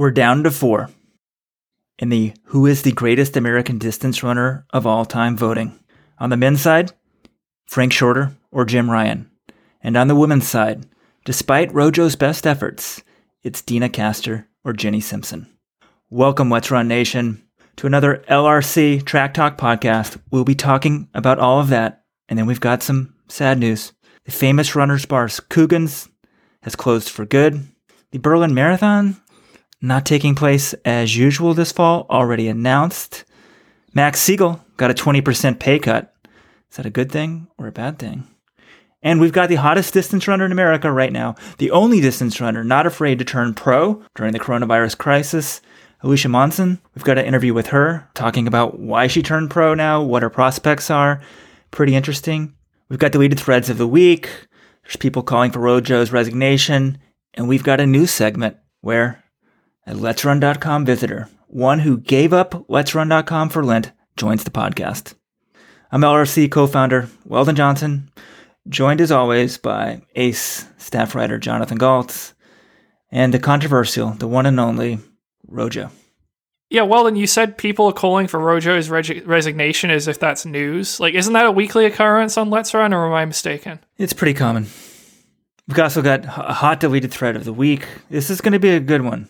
We're down to four in the Who is the Greatest American Distance Runner of All Time voting. On the men's side, Frank Shorter or Jim Ryun. And on the women's side, despite Rojo's best efforts, it's Deena Kastor or Jenny Simpson. Welcome, Let's Run Nation, to another LRC Track Talk podcast. We'll be talking about all of that, and then we've got some sad news. The famous runners bar Coogan's has closed for good. The Berlin Marathon not taking place as usual this fall, already announced. Max Siegel got a 20% pay cut. Is that a good thing or a bad thing? And we've got the hottest distance runner in America right now, the only distance runner not afraid to turn pro during the coronavirus crisis. Alicia Monson, we've got an interview with her talking about why she turned pro now, what her prospects are. Pretty interesting. We've got deleted threads of the week. There's people calling for Rojo's resignation. And we've got a new segment where a Let'sRun.com visitor, one who gave up Let'sRun.com for Lent, joins the podcast. I'm LRC co-founder Weldon Johnson, joined as always by ACE staff writer Jonathan Gault and the controversial, the one and only Rojo. Yeah, well, then you said people are calling for Rojo's reg- resignation as if that's news. Like, isn't that a weekly occurrence on Let's Run, or am I mistaken? It's pretty common. We've also got a hot deleted thread of the week. This is going to be a good one.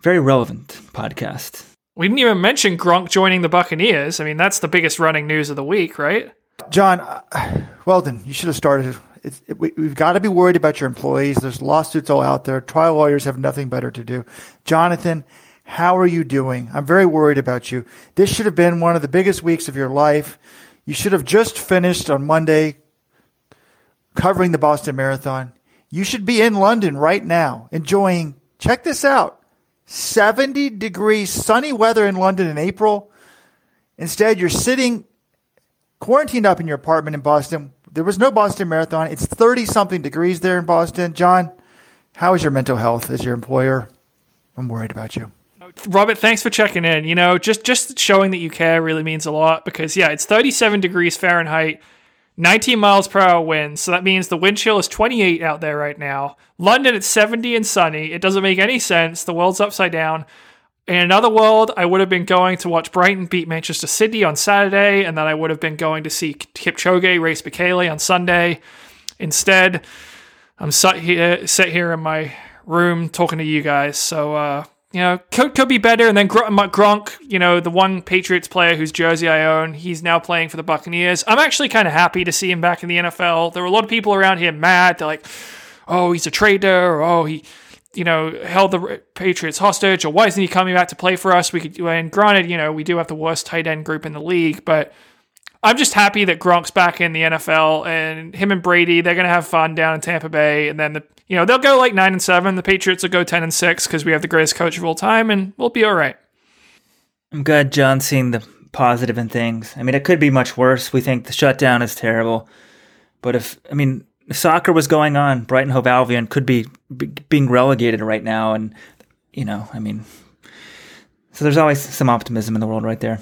Very relevant podcast. We didn't even mention Gronk joining the Buccaneers. I mean, that's the biggest running news of the week, right? John, uh, Weldon, you should have started. It, we, we've got to be worried about your employees. There's lawsuits all out there. Trial lawyers have nothing better to do. Jonathan, how are you doing? I'm very worried about you. This should have been one of the biggest weeks of your life. You should have just finished on Monday covering the Boston Marathon. You should be in London right now enjoying, check this out, 70 degrees sunny weather in London in April. Instead, you're sitting quarantined up in your apartment in Boston. There was no Boston Marathon. It's 30 something degrees there in Boston. John, how is your mental health as your employer? I'm worried about you. Robert, thanks for checking in. You know, just just showing that you care really means a lot because yeah, it's 37 degrees Fahrenheit 19 miles per hour winds. So that means the wind chill is 28 out there right now. London, it's 70 and sunny. It doesn't make any sense. The world's upside down. In another world, I would have been going to watch Brighton beat Manchester City on Saturday, and then I would have been going to see Kipchoge race Bekele on Sunday. Instead, I'm sat here, sit here in my room talking to you guys. So, uh, you know, could, could be better. And then Gronk, you know, the one Patriots player whose jersey I own, he's now playing for the Buccaneers. I'm actually kind of happy to see him back in the NFL. There were a lot of people around here mad. They're like, oh, he's a traitor, or oh, he, you know, held the Patriots hostage, or why isn't he coming back to play for us? We could, and granted, you know, we do have the worst tight end group in the league, but I'm just happy that Gronk's back in the NFL and him and Brady, they're going to have fun down in Tampa Bay. And then the you know, they'll go like nine and seven. The Patriots will go ten and six because we have the greatest coach of all time, and we'll be all right. I'm glad John's seeing the positive in things. I mean, it could be much worse. We think the shutdown is terrible, but if I mean, if soccer was going on, Brighton Hove Albion could be, be being relegated right now, and you know, I mean, so there's always some optimism in the world right there.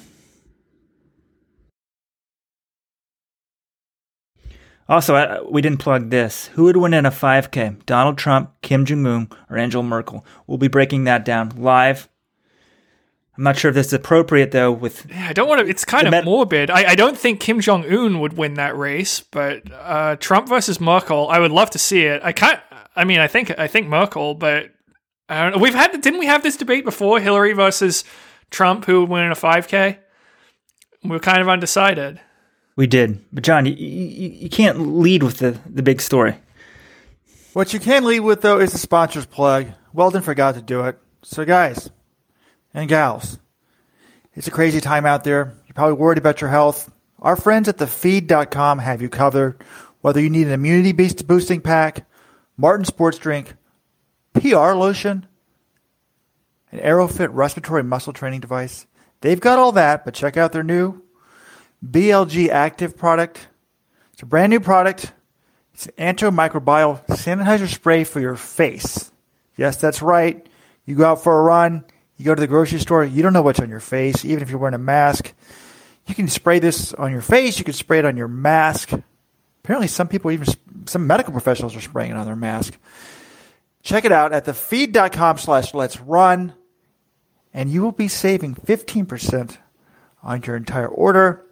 Also, uh, we didn't plug this. Who would win in a 5K? Donald Trump, Kim Jong Un, or Angela Merkel? We'll be breaking that down live. I'm not sure if this is appropriate though. With yeah, I don't want to. It's kind of met- morbid. I, I, don't think Kim Jong Un would win that race, but uh, Trump versus Merkel, I would love to see it. I can't. I mean, I think I think Merkel, but I don't know. We've had didn't we have this debate before? Hillary versus Trump, who would win in a 5K? We're kind of undecided. We did. But John, you, you, you can't lead with the, the big story. What you can lead with, though, is the sponsor's plug. Weldon forgot to do it. So, guys and gals, it's a crazy time out there. You're probably worried about your health. Our friends at thefeed.com have you covered. Whether you need an immunity boosting pack, Maurten sports drink, PR lotion, an Airofit respiratory muscle training device, they've got all that, but check out their new BLG Active product. It's a brand new product. It's an antimicrobial sanitizer spray for your face. Yes, that's right. You go out for a run, you go to the grocery store, you don't know what's on your face, even if you're wearing a mask. You can spray this on your face, you can spray it on your mask. Apparently, some people, even some medical professionals, are spraying it on their mask. Check it out at thefeed.com slash let's run. and you will be saving 15% on your entire order.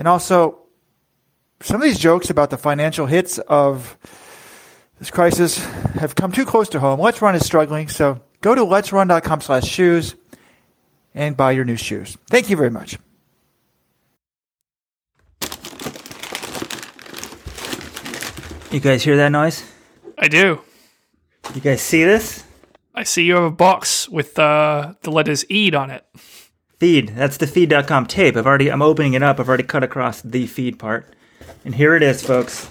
And also, some of these jokes about the financial hits of this crisis have come too close to home. Let's Run is struggling, so go to let'srun.com slash shoes and buy your new shoes. Thank you very much. You guys hear that noise? I do. You guys see this? I see you have a box with uh, the letters EAD on it. Feed. That's the feed.com tape. I've already I'm opening it up. I've already cut across the feed part. And here it is, folks.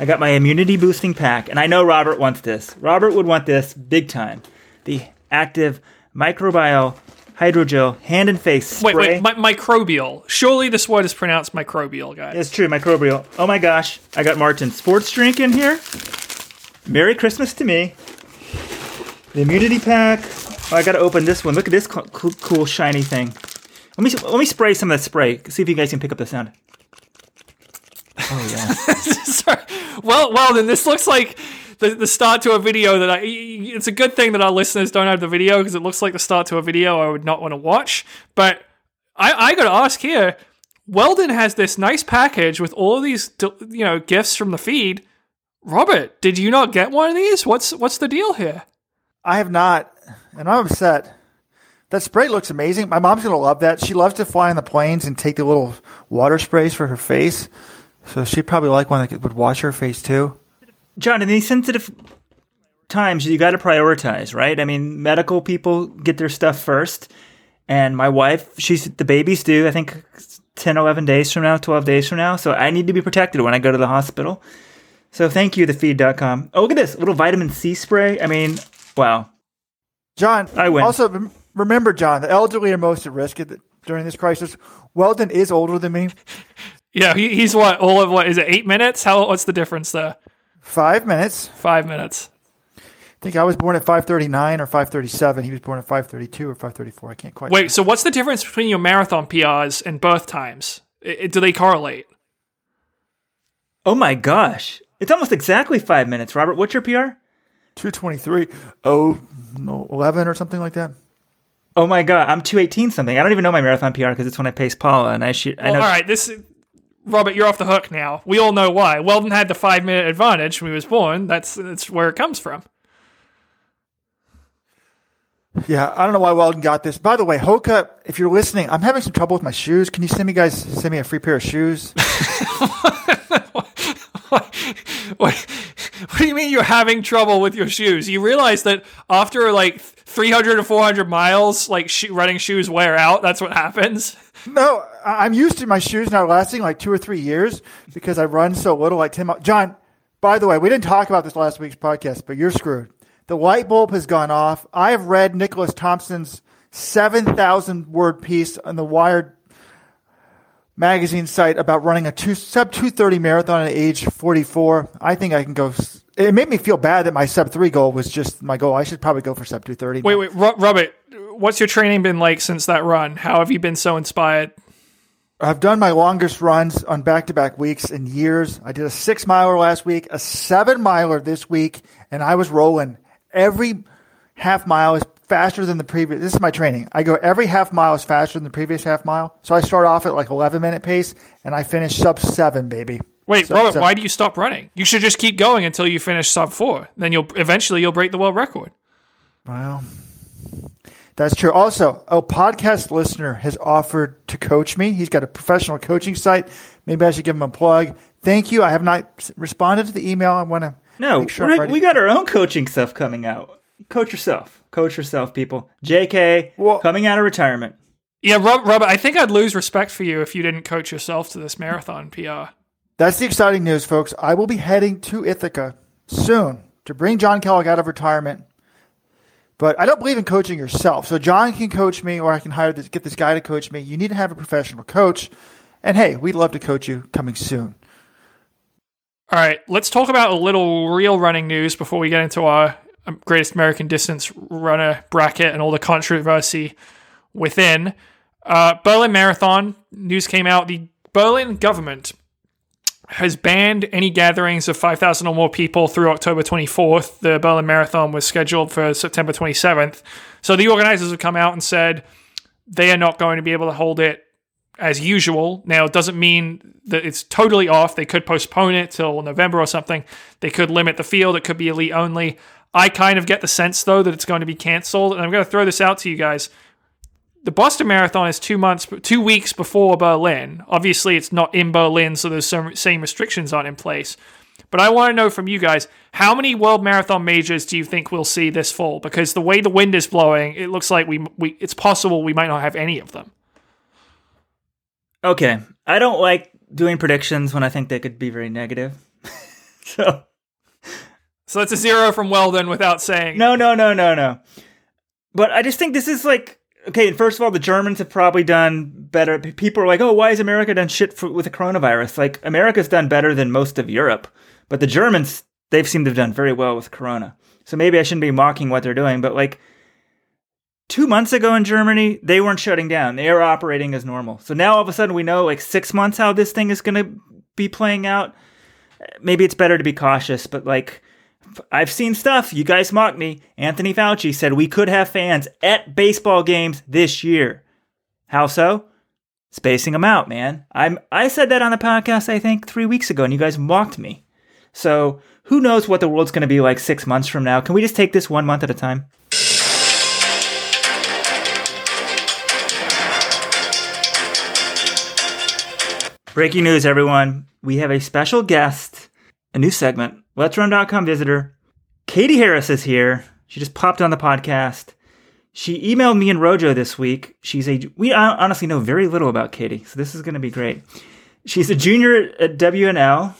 I got my immunity boosting pack, and I know Robert wants this. Robert would want this big time. The active microbial hydrogel hand and face spray. Wait, wait, mi- microbial. Surely this word is pronounced microbial, guys. It's true, microbial. Oh my gosh, I got Maurten's sports drink in here. Merry Christmas to me. The immunity pack. Oh, I gotta open this one. Look at this cool, cool, cool shiny thing. Let me let me spray some of that spray. See if you guys can pick up the sound. Oh yeah. Sorry. Well, well, then this looks like the, the start to a video that I. It's a good thing that our listeners don't have the video because it looks like the start to a video I would not want to watch. But I, I got to ask here. Weldon has this nice package with all of these, you know, gifts from the feed. Robert, did you not get one of these? What's what's the deal here? I have not, and I'm upset. That spray looks amazing. My mom's gonna love that. She loves to fly on the planes and take the little water sprays for her face. So she'd probably like one that would wash her face too. John, in these sensitive times, you got to prioritize, right? I mean, medical people get their stuff first. And my wife, she's the baby's due, I think 10, 11 days from now, 12 days from now. So I need to be protected when I go to the hospital. So thank you, thefeed.com. Oh, look at this little vitamin C spray. I mean, wow. John, I win. Also, remember, John, the elderly are most at risk during this crisis. Weldon is older than me. Yeah, he, he's what? All of what? Is it eight minutes? How? What's the difference there? Five minutes. Five minutes. I think I was born at 5:39 or 5:37. He was born at 5:32 or 5:34. I can't quite. Wait, so what's the difference between your marathon PRs and birth times? I- I- do they correlate? Oh my gosh. It's almost exactly five minutes. Robert, what's your PR? 223. Oh, no, 11 or something like that. Oh my god, I'm 218 something. I don't even know my marathon PR because it's when I pace Paula and I shoot. I know all right, this Robert, you're off the hook now. We all know why. Weldon had the five minute advantage when he was born. That's that's where it comes from. Yeah, I don't know why Weldon got this. By the way, Hoka, if you're listening, I'm having some trouble with my shoes. Can you send me guys send me a free pair of shoes? what, what do you mean you're having trouble with your shoes? You realize that after like 300 or 400 miles, like sho- running shoes wear out. That's what happens. no, I'm used to my shoes now lasting like two or three years because I run so little. Like Tim, John. By the way, we didn't talk about this last week's podcast, but you're screwed. The light bulb has gone off. I have read Nicholas Thompson's 7,000 word piece on the Wired magazine site about running a two, sub 230 marathon at age 44. I think I can go. It made me feel bad that my sub three goal was just my goal. I should probably go for sub 230. Wait, wait, Ro- Robert, what's your training been like since that run? How have you been so inspired? I've done my longest runs on back to back weeks in years. I did a six miler last week, a seven miler this week, and I was rolling. Every half mile is faster than the previous. This is my training. I go every half mile is faster than the previous half mile. So I start off at like 11 minute pace and I finish sub seven, baby. Wait, Sub Robert, seven. why do you stop running? You should just keep going until you finish sub four. Then you'll eventually you'll break the world record. Well, that's true. Also, a podcast listener has offered to coach me. He's got a professional coaching site. Maybe I should give him a plug. Thank you. I have not responded to the email. I want to No, sure we're- I'm ready. we got our own coaching stuff coming out. Coach yourself. Coach yourself, people. JK, Well- coming out of retirement. Yeah, Rob, Robert, I think I'd lose respect for you if you didn't coach yourself to this marathon PR. That's the exciting news, folks. I will be heading to Ithaca soon to bring John Kellogg out of retirement. But I don't believe in coaching yourself. So John can coach me, or I can hire this, get this guy to coach me. You need to have a professional coach. And hey, we'd love to coach you coming soon. All right, let's talk about a little real running news before we get into our greatest American distance runner bracket and all the controversy within. Uh, Berlin Marathon news came out. The Berlin government has banned any gatherings of 5,000 or more people through October 24th. The Berlin Marathon was scheduled for September 27th. So the organizers have come out and said they are not going to be able to hold it as usual. Now, it doesn't mean that it's totally off. They could postpone it till November or something. They could limit the field. It could be elite only. I kind of get the sense, though, that it's going to be canceled. And I'm going to throw this out to you guys the Boston Marathon is two months, two weeks before Berlin. Obviously, it's not in Berlin, so those same restrictions aren't in place. But I want to know from you guys how many World Marathon majors do you think we'll see this fall? Because the way the wind is blowing, it looks like we, we it's possible we might not have any of them. Okay, I don't like doing predictions when I think they could be very negative. so, so that's a zero from Weldon without saying. No, no, no, no, no. But I just think this is like okay, first of all, the Germans have probably done better. People are like, oh, why has America done shit for, with the coronavirus? Like, America's done better than most of Europe, but the Germans, they've seemed to have done very well with corona. So maybe I shouldn't be mocking what they're doing, but like two months ago in Germany, they weren't shutting down. They were operating as normal. So now all of a sudden we know like six months how this thing is going to be playing out. Maybe it's better to be cautious, but like, I've seen stuff. You guys mock me. Anthony Fauci said we could have fans at baseball games this year. How so? Spacing them out, man. I'm I said that on the podcast I think 3 weeks ago and you guys mocked me. So, who knows what the world's going to be like 6 months from now? Can we just take this one month at a time? Breaking news everyone. We have a special guest, a new segment Let's Run.com visitor. Katie Harris is here. She just popped on the podcast. She emailed me and Rojo this week. She's a, we honestly know very little about Katie, so this is going to be great. She's a junior at WNL.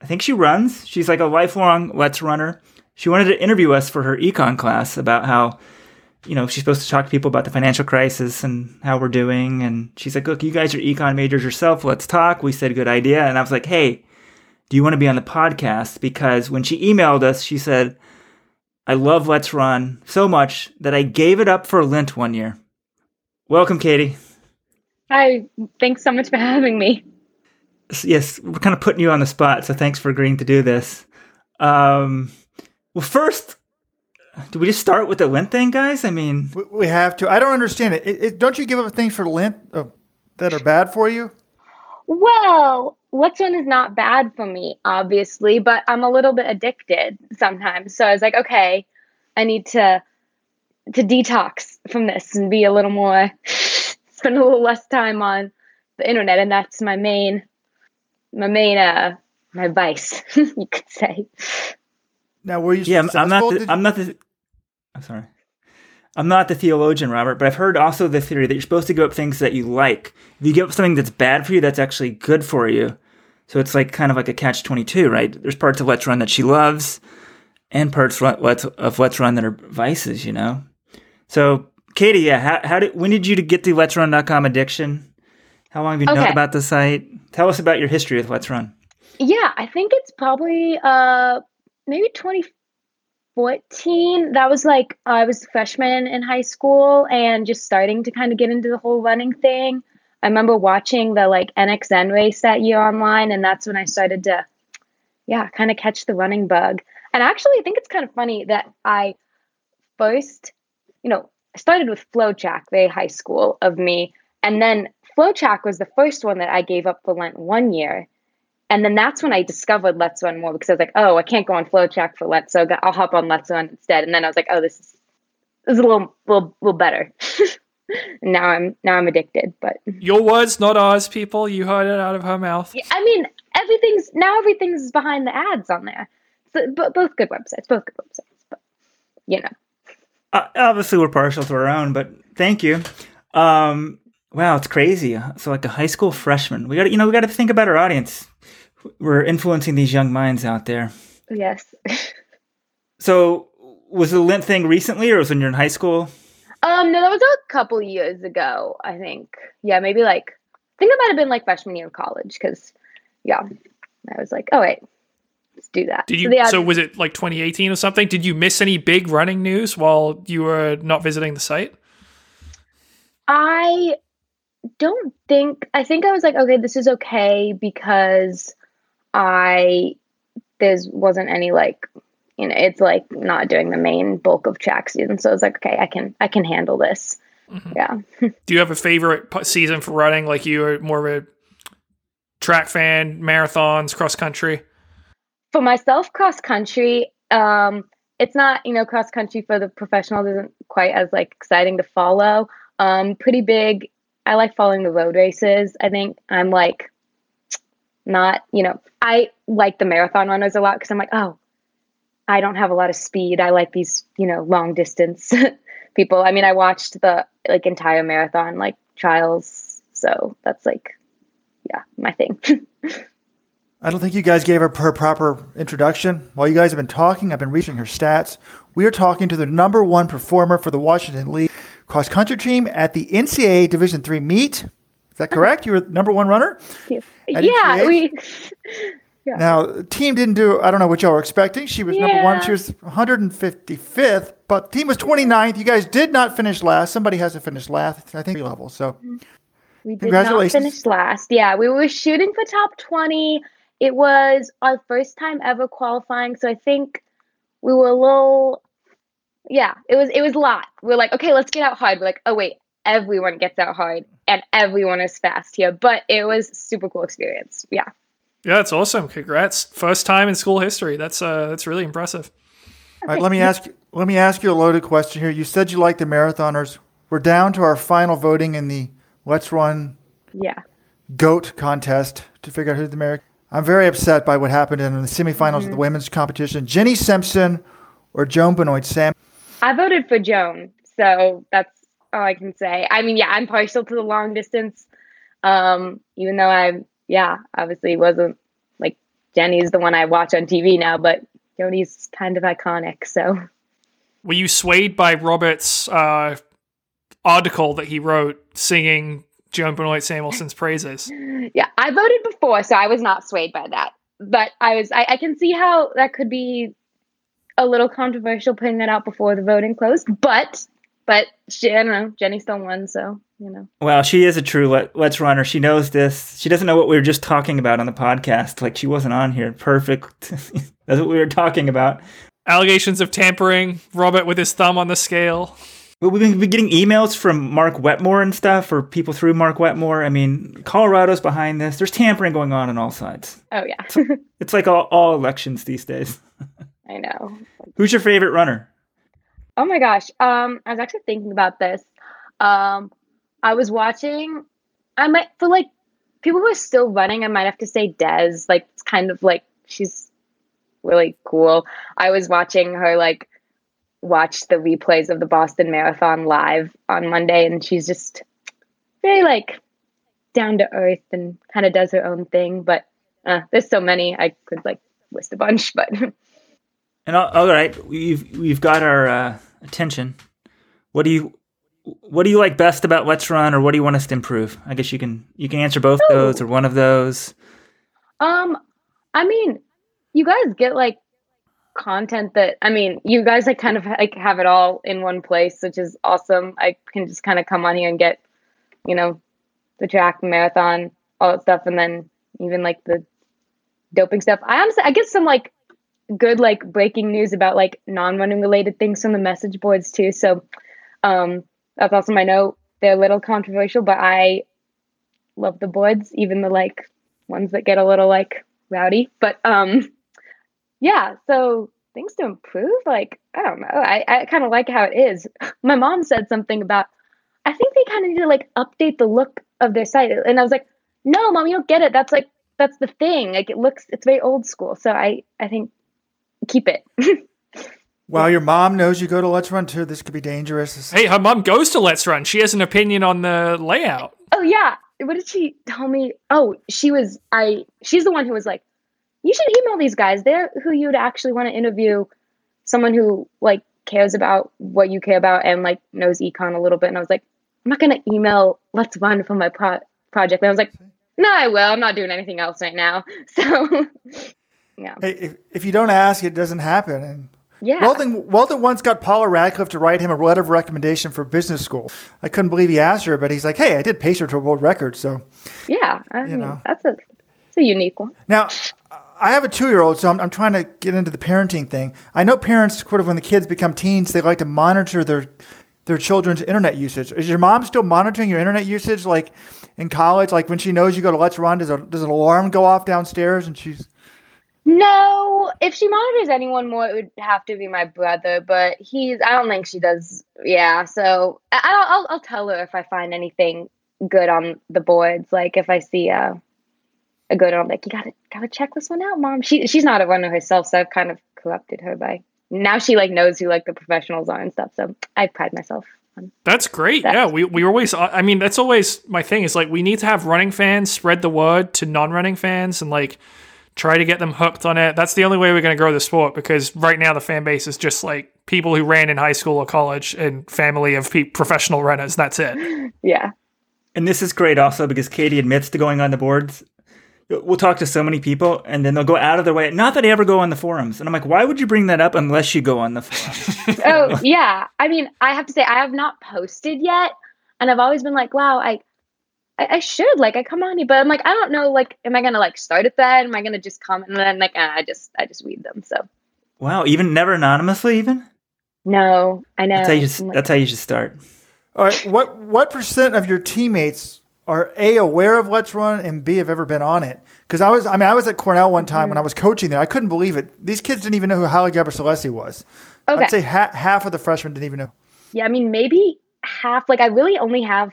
I think she runs. She's like a lifelong Let's Runner. She wanted to interview us for her econ class about how, you know, she's supposed to talk to people about the financial crisis and how we're doing. And she's like, look, you guys are econ majors yourself. Let's talk. We said, good idea. And I was like, hey, do you want to be on the podcast? Because when she emailed us, she said, I love Let's Run so much that I gave it up for Lent one year. Welcome, Katie. Hi, thanks so much for having me. Yes, we're kind of putting you on the spot, so thanks for agreeing to do this. Um, well, first, do we just start with the Lent thing, guys? I mean, we have to. I don't understand it. it, it don't you give up things for Lent uh, that are bad for you? Well, Let's Run is not bad for me, obviously, but I'm a little bit addicted sometimes. So I was like, okay, I need to to detox from this and be a little more spend a little less time on the internet and that's my main my main uh my vice you could say now were you yeah I'm, I'm not the, i'm not the i'm sorry I'm not the theologian, Robert, but I've heard also the theory that you're supposed to give up things that you like. If you give up something that's bad for you, that's actually good for you. So it's like kind of like a catch 22, right? There's parts of Let's Run that she loves and parts of Let's Run that are vices, you know? So, Katie, yeah, how, how did, when did you get the Let's Run.com addiction? How long have you okay. known about the site? Tell us about your history with Let's Run. Yeah, I think it's probably uh maybe 2014. that was like i was a freshman in high school and just starting to kind of get into the whole running thing i remember watching the like nxn race that year online and that's when i started to yeah kind of catch the running bug and actually i think it's kind of funny that i first you know started with FloTrack very high school of me and then FloTrack was the first one that i gave up for lent one year and then that's when I discovered Let's Run more because I was like, oh, I can't go on FloTrack for Let's, so I'll hop on Let's Run instead. And then I was like, oh, this is this is a little little little better. now I'm now I'm addicted. But your words, not ours, people. You heard it out of her mouth. Yeah, I mean, everything's now everything's behind the ads on there. So, but both good websites, both good websites. But you know, uh, obviously we're partial to our own, but thank you. Um, wow, it's crazy. So like a high school freshman, we got you know we got to think about our audience we're influencing these young minds out there. Yes. so, was the lint thing recently, or was when you're in high school? Um, no, that was a couple years ago. I think. Yeah, maybe like I think it might have been like freshman year of college because, yeah, I was like, oh wait, let's do that. Did you? So, so was it like 2018 or something? Did you miss any big running news while you were not visiting the site? I don't think. I think I was like, okay, this is okay because I there wasn't any like you know it's like not doing the main bulk of track season, so I was like, okay, I can I can handle this. Mm-hmm. Yeah. Do you have a favorite season for running? Like you are more of a track fan, marathons, cross country? For myself, cross country. Um, it's not you know cross country for the professionals isn't quite as like exciting to follow. Um, pretty big. I like following the road races. I think I'm like not you know I like the marathon runners a lot because I'm like oh I don't have a lot of speed. I like these you know long distance people. I mean I watched the like entire marathon like trials, so that's like yeah my thing. I don't think you guys gave her her proper introduction. While you guys have been talking, I've been reading her stats. We are talking to the number one performer for the Washington and Lee cross country team at the NCAA Division three meet. Is that correct? You were number one runner. Yeah, yeah we. Yeah. Now, the team didn't do, I don't know what y'all were expecting. She was yeah. number one. She was 155th, but team was 29th. You guys did not finish last. Somebody has to finish last, I think, we level. So, mm-hmm. we did not finish last. Yeah, we were shooting for top 20 it was our first time ever qualifying, so I think we were a little yeah, it was it was a lot. We are like, okay, let's get out hard. We're like, oh wait, everyone gets out hard and everyone is fast here. But it was super cool experience. Yeah. Yeah, that's awesome. Congrats. First time in school history. That's uh that's really impressive. All right, let me ask let me ask you a loaded question here. You said you like the marathoners. We're down to our final voting in the Let's Run yeah. GOAT contest to figure out who's the American. I'm very upset by what happened in the semifinals mm-hmm. of the mm-hmm. women's competition. Jenny Simpson or Joan Benoit Sam. I voted for Joan, so that's all I can say. I mean, yeah, I'm partial to the long distance, um, even though I, yeah, obviously wasn't like Jenny's the one I watch on TV now, but Joni's kind of iconic. So, were you swayed by Robert's uh, article that he wrote singing Joan Benoit Samuelson's praises. Yeah, I voted before, so I was not swayed by that. But I was, I, I can see how that could be a little controversial putting that out before the voting closed. But, but she, I don't know, Jenny still won, so you know. Well, she is a true let, let's runner. She knows this. She doesn't know what we were just talking about on the podcast. Like she wasn't on here. Perfect. That's what we were talking about. Allegations of tampering. Robert with his thumb on the scale. We've been getting emails from Mark Wetmore and stuff, or people through Mark Wetmore. I mean, Colorado's behind this. There's tampering going on on all sides. Oh yeah, it's, it's, like all, all elections these days. I know. Who's your favorite runner? Oh my gosh, um, I was actually thinking about this. Um, I was watching. I might for like people who are still running. I might have to say Des. Like it's kind of like she's really cool. I was watching her like watch the replays of the Boston Marathon live on Monday, and she's just very like down to earth and kind of does her own thing. But uh, there's so many I could like list a bunch, but. And all, all right, we've we've got our uh, attention. What do you what do you like best about Let's Run, or what do you want us to improve? I guess you can you can answer both those or one of those. Um, I mean, you guys get like content that I mean, you guys like kind of like have it all in one place, which is awesome. I can just kind of come on here and get, you know, the track, marathon, all that stuff, and then even like the doping stuff. I honestly, I get some like good like breaking news about like non-running related things from the message boards too. So um that's awesome. I know they're a little controversial, but I love the boards, even the like ones that get a little like rowdy. But um yeah, so things to improve, like, I don't know. I, I kind of like how it is. My mom said something about, I think they kind of need to like update the look of their site. And I was like, no, mom, you don't get it. That's like, that's the thing. Like it looks, it's very old school. So I, I think keep it. Well, your mom knows you go to Let's Run too. This could be dangerous. Hey, her mom goes to Let's Run. She has an opinion on the layout. Oh yeah. What did she tell me? Oh, she was I she's the one who was like, you should email these guys. They're who you'd actually want to interview. Someone who like cares about what you care about and like knows econ a little bit. And I was like, I'm not gonna email Let's Run for my pro- project. And I was like, No, I will. I'm not doing anything else right now. So, yeah. Hey, if, if you don't ask, it doesn't happen. And yeah. Weldon, Weldon once got Paula Radcliffe to write him a letter of recommendation for business school. I couldn't believe he asked her, but he's like, "Hey, I did pace her to a world record." So, yeah, I you mean, know, that's a it's a unique one. Now, I have a two year old, so I'm, I'm trying to get into the parenting thing. I know parents, sort of when the kids become teens, they like to monitor their their children's internet usage. Is your mom still monitoring your internet usage, like in college? Like when she knows you go to Let's Run, does a, does an alarm go off downstairs and she's No, if she monitors anyone more, it would have to be my brother. But he's, I don't think she does. Yeah, so I, I'll, I'll, tell her if I find anything good on the boards. Like if I see a, a good one, I'm like, you gotta, gotta check this one out, mom. She, she's not a runner herself, so I've kind of corrupted her by now she like knows who like the professionals are and stuff. So I pride myself. on That's great. Yeah, we we always. Uh, I mean, that's always my thing. Is like we need to have running fans spread the word to non-running fans and like try to get them hooked on it. That's the only way we're going to grow the sport because right now the fan base is just like people who ran in high school or college and family of pe- professional runners. That's it. Yeah. And this is great also because Katie admits to going on the boards. We'll talk to so many people and then they'll go out of their way. Not that I ever go on the forums. And I'm like, why would you bring that up unless you go on the forums? Oh yeah. I mean, I have to say I have not posted yet, and I've always been like, wow, I. I, I should like I come on here, but I'm like I don't know like am I gonna like start at that? Am I gonna just comment and then like ah, I just I just weed them. So wow, even never anonymously even? no, I know. That's how you just, like, that's how you should start. All right. What what percent of your teammates are a aware of Let's Run and b have ever been on it? Because I was, I mean, I was at Cornell one time when I was coaching there. I couldn't believe it. These kids didn't even know who Haile Gebrselassie was. Okay. I'd say ha- half of the freshmen didn't even know. Yeah, I mean, maybe half. Like, I really only have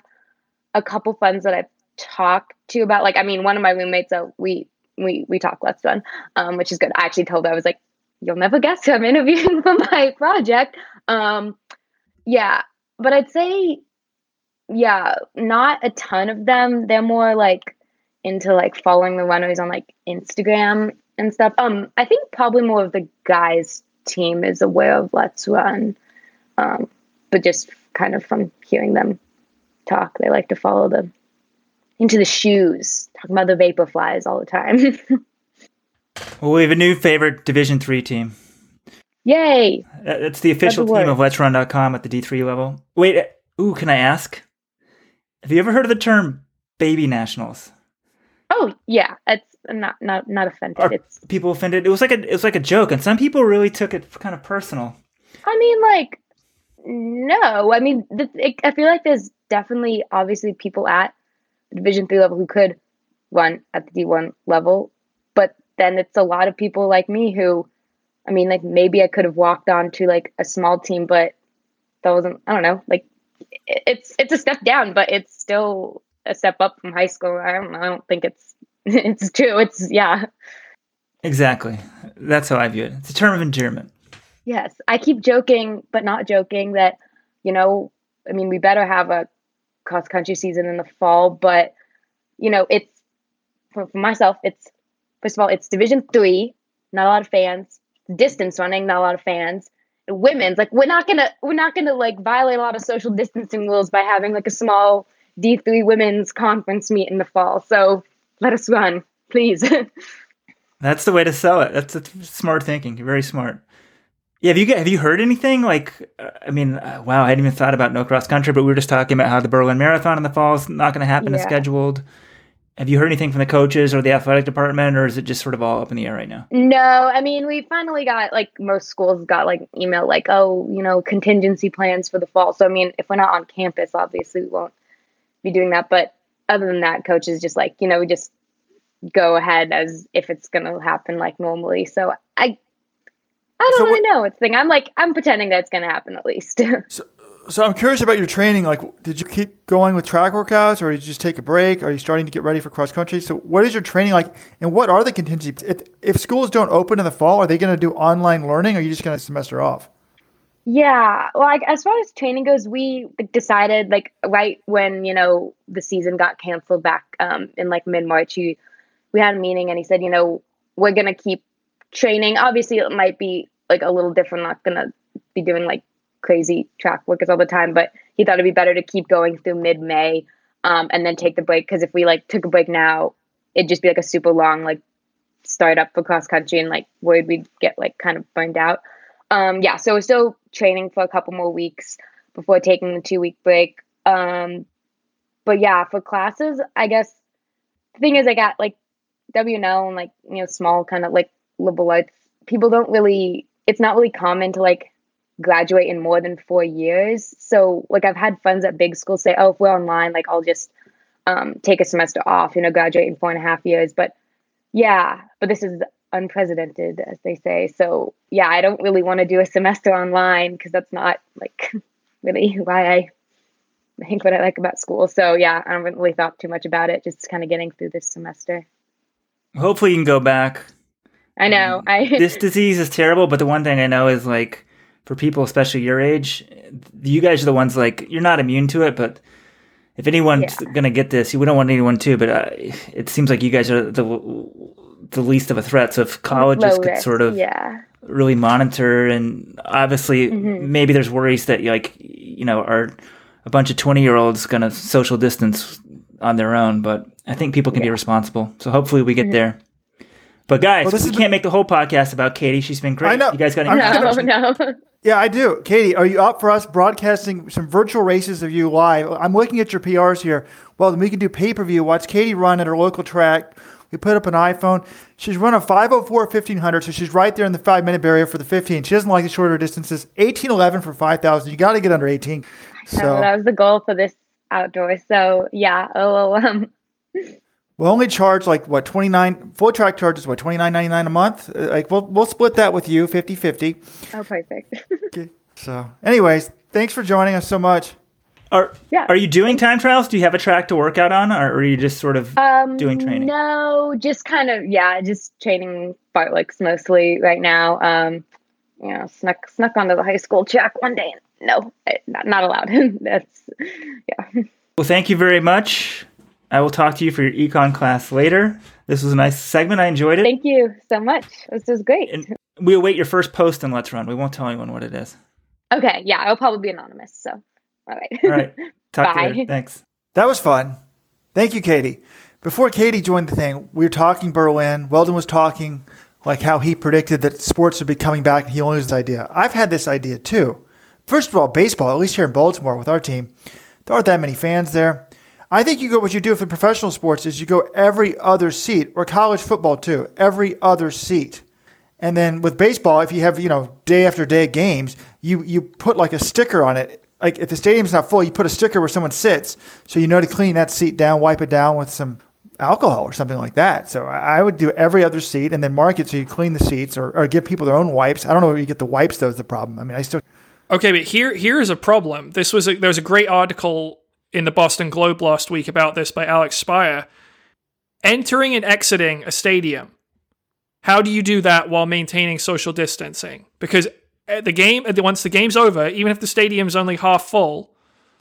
a couple friends that I've talked to about. Like, I mean, one of my roommates, so we we we talk Let's Run, um, which is good. I actually told her I was like, "You'll never guess who I'm interviewing for my project." Um, yeah, but I'd say, yeah, not a ton of them. They're more like into like following the runners on like Instagram and stuff. Um, I think probably more of the guys' team is aware of Let's Run. Um, but just kind of from hearing them talk, they like to follow them into the shoes, talking about the Vaporflys all the time. Well, we have a new favorite Division Three team. Yay! Uh, It's the official team of Let's Run.com at the D3 level. Wait, uh, ooh, can I ask? Have you ever heard of the term baby nationals? Oh yeah, it's not not not offended. Are It's people offended? It was like a it was like a joke, and some people really took it kind of personal. I mean like no, I mean I feel like there's definitely obviously people at the Division three level who could run at the D one level, but then it's a lot of people like me who, I mean like maybe I could have walked on to like a small team, but that wasn't I don't know like it's it's a step down, but it's still a step up from high school. I don't know. I don't think it's it's true. It's yeah. Exactly. That's how I view it. It's a term of endearment. Yes, I keep joking, but not joking that, you know, I mean, we better have a cross country season in the fall, but, you know, it's for, for myself, it's first of all, it's Division three, not a lot of fans. Distance running, not a lot of fans. Women's like we're not gonna we're not gonna like violate a lot of social distancing rules by having like a small D three women's conference meet in the fall. So let us run, please. That's the way to sell it. That's, that's smart thinking. Very smart. Yeah, have you get- have you heard anything like? Uh, I mean, uh, wow, I hadn't even thought about no cross country, but we were just talking about how the Berlin Marathon in the fall is not going to happen as scheduled. Have you heard anything from the coaches or the athletic department, or is it just sort of all up in the air right now? No, I mean we finally got like most schools got like email like oh you know contingency plans for the fall. So I mean if we're not on campus, obviously we won't be doing that. But other than that, coaches just like you know we just go ahead as if it's gonna happen like normally. So I I don't So really know. It's the thing I'm like I'm pretending that it's gonna happen at least. So so I'm curious about your training. Like, did you keep going with track workouts, or did you just take a break? Are you starting to get ready for cross country? So, what is your training like, and what are the contingencies? If, if schools don't open in the fall, are they going to do online learning, or are you just going to semester off? Yeah, well, like as far as training goes, we decided like right when you know the season got canceled back um, in like mid March. We we had a meeting and he said, you know, we're gonna keep training. Obviously, it might be like a little different. Not gonna be doing like crazy track workouts all the time, but he thought it'd be better to keep going through mid May um, and then take the break because if we like took a break now, it'd just be like a super long like start up for cross country and like worried we'd get like kind of burned out. Um, yeah, so we're still training for a couple more weeks before taking the two week break. Um, but yeah, for classes, I guess the thing is, I got like WNL and like you know small kind of like liberal arts people don't really it's not really common to like graduate in more than four years. So like I've had friends at big schools say, oh, if we're online, like I'll just um, take a semester off, you know, graduate in four and a half years. But yeah, but this is unprecedented, as they say. So yeah, I don't really want to do a semester online because that's not like really why I think what I like about school. So yeah, I haven't really thought too much about it. Just kind of getting through this semester. Hopefully, you can go back. I know. Um, I this disease is terrible, but the one thing I know is like for people, especially your age, you guys are the ones like you're not immune to it, but if anyone's Yeah. gonna get this, we don't want anyone to. But uh, it seems like you guys are the the least of a threat. So if colleges low could risk. sort of yeah. really monitor, and obviously Mhm. maybe there's worries that like you know are a bunch of twenty year olds gonna social distance on their own, but I think people can be responsible. So hopefully we get Mm-hmm. there. But guys, Well, this we has can't make the whole podcast about Katie. She's been great. I know. You guys got any I'm- No, no. Yeah, I do. Katie, are you up for us broadcasting some virtual races of you live? I'm looking at your PRs here. Well, then we can do pay per view. Watch Katie run at her local track. We put up an iPhone. She's run a 504 1500, so she's right there in the five minute barrier for the 15. She doesn't like the shorter distances. 1811 for 5,000. You got to get under 18. So So that was the goal for this outdoor. So yeah, oh um, we'll only charge like what 29 FloTrack charges what 29.99 a month. Uh, Like we'll we'll split that with you 50 50. oh perfect. Okay. So, anyways, thanks for joining us so much. Are Yeah. are you doing time trials? Do you have a track to work out on, or are you just sort of Um, doing training? No, just kind of yeah, just training fartleks mostly right now. Um, you know, snuck snuck onto the high school track one day. No, not, not allowed. That's yeah. Well, thank you very much. I will talk to you for your econ class later. This was a nice segment. I enjoyed it. Thank you so much. This was great. And we await your first post in Let's Run. We won't tell anyone what it is. Okay, yeah, I'll probably be anonymous. So, all right. All right. Talk to you Bye. later. Thanks. That was fun. Thank you, Katie. Before Katie joined the thing, we were talking Berlin. Weldon was talking like how he predicted that sports would be coming back and he only has this idea. I've had this idea too. First of all, baseball, at least here in Baltimore with our team, there aren't that many fans there. I think you go what you do for professional sports is you go every other seat, or college football too, every other seat. And then with baseball, if you have, you know, day after day games, you, you put like a sticker on it. Like if the stadium's not full, you put a sticker where someone sits so you know to clean that seat down, wipe it down with some alcohol or something like that. So I would do every other seat and then mark it so you clean the seats or, or give people their own wipes. I don't know where you get the wipes, though, is the problem. I mean, I still, Okay, but here here is a problem. This was a, there was a great article in the Boston Globe last week about this by Alex Speier. Entering and exiting a stadium. How do you do that while maintaining social distancing? Because the game, once the game's over, even if the stadium's only half full,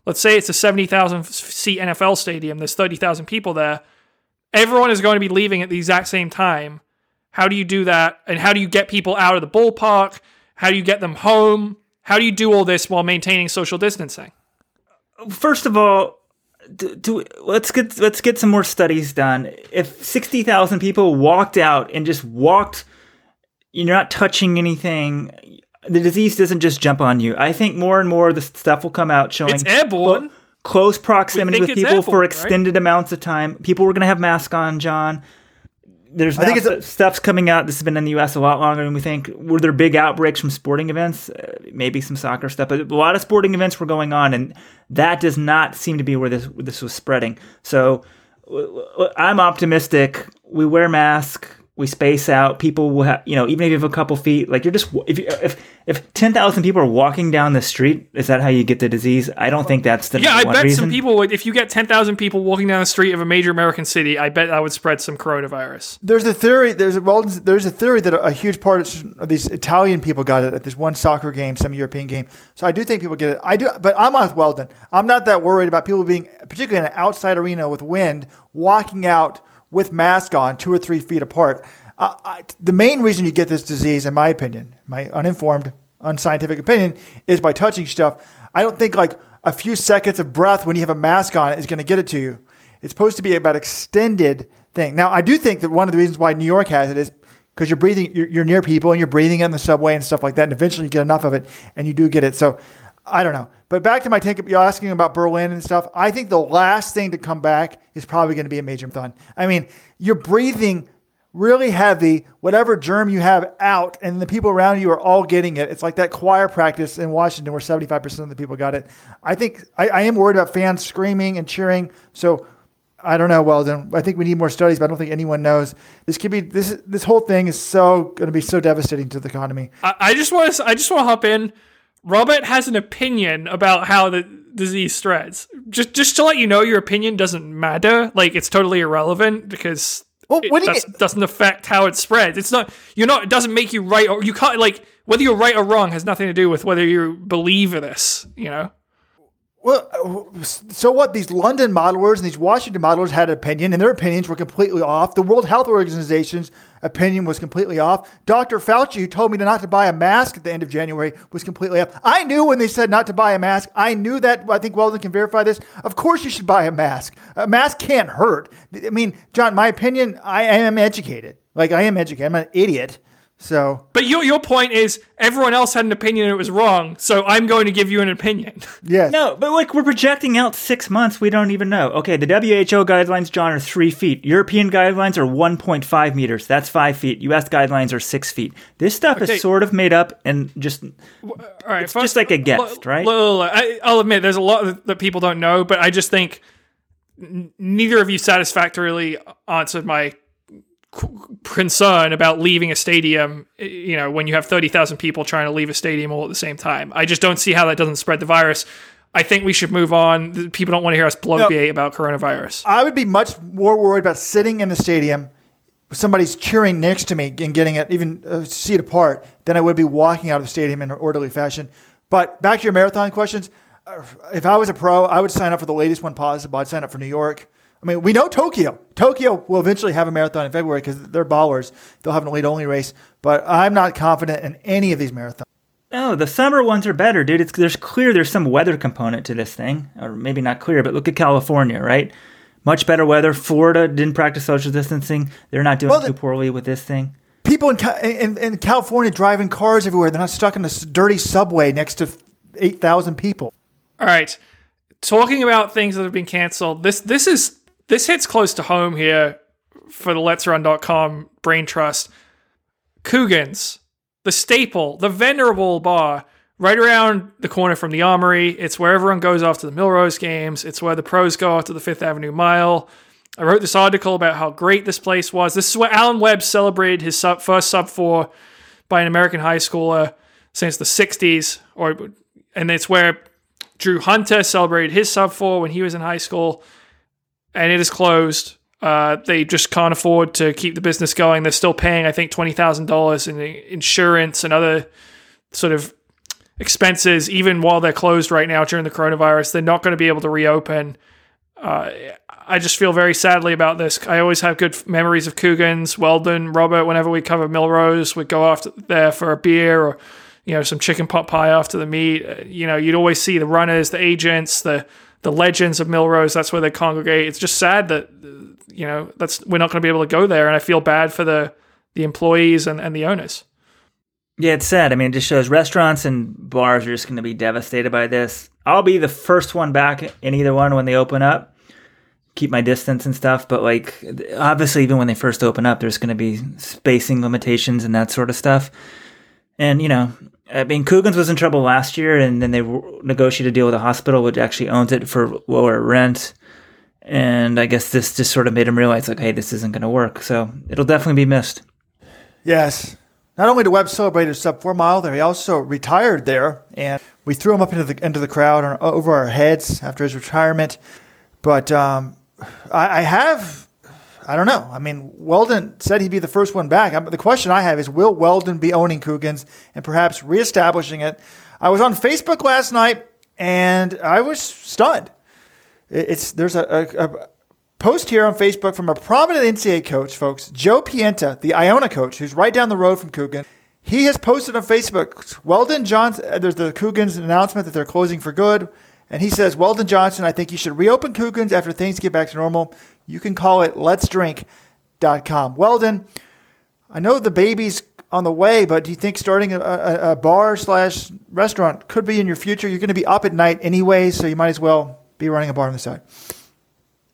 let's say it's a seventy thousand seat NFL stadium, there's thirty thousand people there. Everyone is going to be leaving at the exact same time. How do you do that? And how do you get people out of the ballpark? How do you get them home? How do you do all this while maintaining social distancing? First of all, do, do, let's get let's get some more studies done. If sixty thousand people walked out and just walked, you're not touching anything. The disease doesn't just jump on you. I think more and more of the stuff will come out showing It's airborne. clo- close proximity with people for airborne, right? extended amounts of time. People were going to have masks on, John. There's I think it's a- stuff's coming out. This has been in the U.S. a lot longer than we think. Were there big outbreaks from sporting events? Uh, maybe some soccer stuff, but a lot of sporting events were going on, and that does not seem to be where this where this was spreading. So I'm optimistic. We wear masks. We space out. People will have, you know, even if you have a couple feet, like you're just if you, if if ten thousand people are walking down the street, is that how you get the disease? I don't think that's the Yeah, I one bet reason. some people would. If you get ten thousand people walking down the street of a major American city, I bet that would spread some coronavirus. There's a theory. There's a well, there's a theory that a, a huge part of these Italian people got it at this one soccer game, some European game. So I do think people get it. I do, but I'm with Weldon. I'm not that worried about people being, particularly in an outside arena with wind, walking out with mask on, two or three feet apart. Uh, I, the main reason you get this disease, in my opinion, my uninformed, unscientific opinion, is by touching stuff. I don't think like a few seconds of breath when you have a mask on is going to get it to you. It's supposed to be about extended thing. Now, I do think that one of the reasons why New York has it is because you're breathing, you're, you're near people and you're breathing in the subway and stuff like that. And eventually you get enough of it and you do get it. So I don't know. But back to my take, you're asking about Berlin and stuff. I think the last thing to come back is probably going to be a major marathon. I mean, you're breathing really heavy, whatever germ you have out, and the people around you are all getting it. It's like that choir practice in Washington where 75% of the people got it. I think I, I am worried about fans screaming and cheering. So I don't know, Weldon. I think we need more studies, but I don't think anyone knows. This could be this this whole thing is so going to be so devastating to the economy. I, I just want to I just want to hop in. Robert has an opinion about how the disease spreads. Just just to let you know, your opinion doesn't matter. Like it's totally irrelevant because Well, it what you does, mean? doesn't affect how it spreads. It's not you're not. It doesn't make you right or you can't like whether you're right or wrong has nothing to do with whether you believe this. You know. Well, uh, so what? These London modelers and these Washington modelers had an opinion, and their opinions were completely off. The World Health Organization's opinion was completely off. Dr. Fauci, who told me not to buy a mask at the end of January, was completely off. I knew when they said not to buy a mask. I knew that. I think Weldon can verify this. Of course, you should buy a mask. A mask can't hurt. I mean, John, my opinion. I, I am educated. Like I am educated. I'm an idiot. So But your your point is everyone else had an opinion and it was wrong, so I'm going to give you an opinion. yes. No, but like we're projecting out six months, we don't even know. Okay, the WHO guidelines, John, are three feet. European guidelines are 1.5 meters. That's five feet. US guidelines are six feet. This stuff Okay. is sort of made up and just All right, It's just like a guess, l- right? l- l- I, I'll admit there's a lot that people don't know, but I just think n- neither of you satisfactorily answered my qu- concern about leaving a stadium. You know, when you have thirty thousand people trying to leave a stadium all at the same time, I just don't see how that doesn't spread the virus. I think we should move on. People don't want to hear us bloviate about coronavirus. I would be much more worried about sitting in the stadium, somebody's cheering next to me and getting it even a seat apart, than I would be walking out of the stadium in an orderly fashion. But back to your marathon questions. Uh, If I was a pro, I would sign up for the latest one possible. I'd sign up for New York. I mean, we know Tokyo. Tokyo will eventually have a marathon in February because they're ballers. They'll have an elite only race. But I'm not confident in any of these marathons. No, the summer ones are better, dude. It's there's clear there's some weather component to this thing, or maybe not clear, but look at California, right? Much better weather. Florida didn't practice social distancing. They're not doing Well, the- too poorly with this thing. People in, in, in California driving cars everywhere. They're not stuck in this dirty subway next to 8,000 people. All right. Talking about things that have been canceled, this this is this hits close to home here for the Let's Run.com brain trust. Coogan's, the staple, the venerable bar, right around the corner from the Armory. It's where everyone goes to the Millrose games. It's where the pros go to the Fifth Avenue Mile. I wrote this article about how great this place was. This is where Alan Webb celebrated his sub, first sub four by an American high schooler since the 60s, or and it's where Drew Hunter celebrated his sub four when he was in high school, and it is closed. Uh, they just can't afford to keep the business going. They're still paying, I think, twenty thousand dollars in insurance and other sort of expenses, even while they're closed right now during the coronavirus. They're not going to be able to reopen. Uh, I just feel very sadly about this. I always have good memories of Coogan's, Weldon, Robert. Whenever we cover Millrose, we'd go after there for a beer or you know some chicken pot pie after the meet. Uh, You know, you'd always see the runners, the agents, the the legends of Millrose. That's where they congregate. It's just sad that you know that's we're not going to be able to go there, and I feel bad for the the employees and, and the owners. Yeah, it's sad. I mean, it just shows restaurants and bars are just going to be devastated by this. I'll be the first one back in either one when they open up. Keep my distance and stuff, but like obviously, even when they first open up, there's going to be spacing limitations and that sort of stuff. And you know, I mean, Coogan's was in trouble last year, and then they negotiated a deal with a hospital which actually owns it for lower rent. And I guess this just sort of made him realize, like, hey, this isn't going to work. So it'll definitely be missed. Yes. Not only did Webb celebrate his sub four mile there, he also retired there, and we threw him up into the into the crowd on, over our heads after his retirement. But um, I, I have, I don't know. I mean, Weldon said he'd be the first one back. The question I have is, will Weldon be owning Coogan's and perhaps reestablishing it? I was on Facebook last night, and I was stunned. It- It's there's a, a, a post here on Facebook from a prominent NCAA coach, folks, Joe Pienta, the Iona coach, who's right down the road from Coogan. He has posted on Facebook, Weldon Johnson, uh, there's the Coogan's announcement that they're closing for good. And he says, Weldon Johnson, I think you should reopen Coogan's after things get back to normal. You can call it letsdrink.com. Weldon, I know the baby's on the way, but do you think starting a, a, a bar slash restaurant could be in your future? You're going to be up at night anyway, so you might as well be running a bar on the side.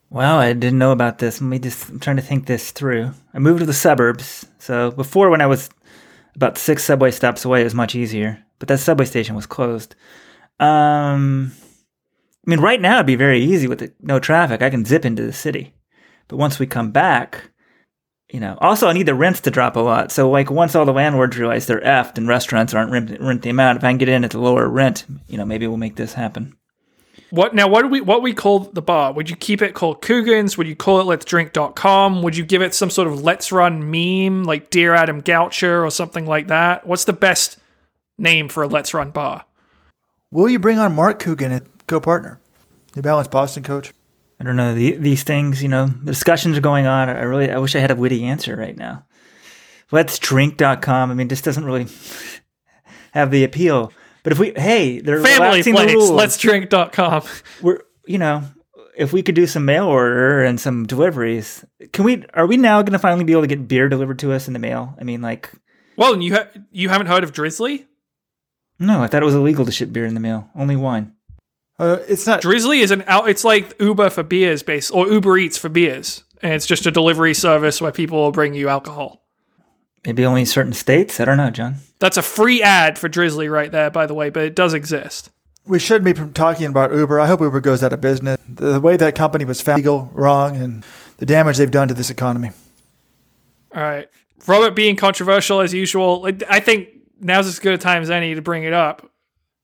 Wow, I didn't know about this. Let me just, I'm trying to think this through. I moved to the suburbs. So before, when I was about six subway stops away, it was much easier. But that subway station was closed. Um, I mean, right now it'd be very easy with the, no traffic. I can zip into the city. But once we come back, you know, also I need the rents to drop a lot. So like once all the landlords realize they're effed and restaurants aren't rent, rent the amount, if I can get in at the lower rent, you know, maybe we'll make this happen. What now? What do we what we call the bar? Would you keep it called Coogan's? Would you call it Let's Drink.com? Would you give it some sort of Let's Run meme like Dear Adam Goucher or something like that? What's the best name for a Let's Run bar? Will you bring on Mark Coogan, a co-partner, New Balance Boston coach? I don't know the, these things. You know, the discussions are going on. I really, I wish I had a witty answer right now. Let's drink.com. I mean, this doesn't really have the appeal. But if we, hey, they're Family relaxing the rules. Let's Drink.com. We're, you know, if we could do some mail order and some deliveries, can we? Are we now going to finally be able to get beer delivered to us in the mail? I mean, like, Well, and you ha- you haven't heard of Drizzly? no, I thought it was illegal to ship beer in the mail. Only wine. Uh, it's not. Drizzly is an out. It's like Uber for beers, base or Uber Eats for beers, and it's just a delivery service where people will bring you alcohol. Maybe only certain states. I don't know, John. That's a free ad for Drizzly right there, by the way, but it does exist. We shouldn't be talking about Uber. I hope Uber goes out of business. The way that company was found legal, wrong, and the damage they've done to this economy. All right, Robert being controversial as usual. I think now's as good a time as any to bring it up.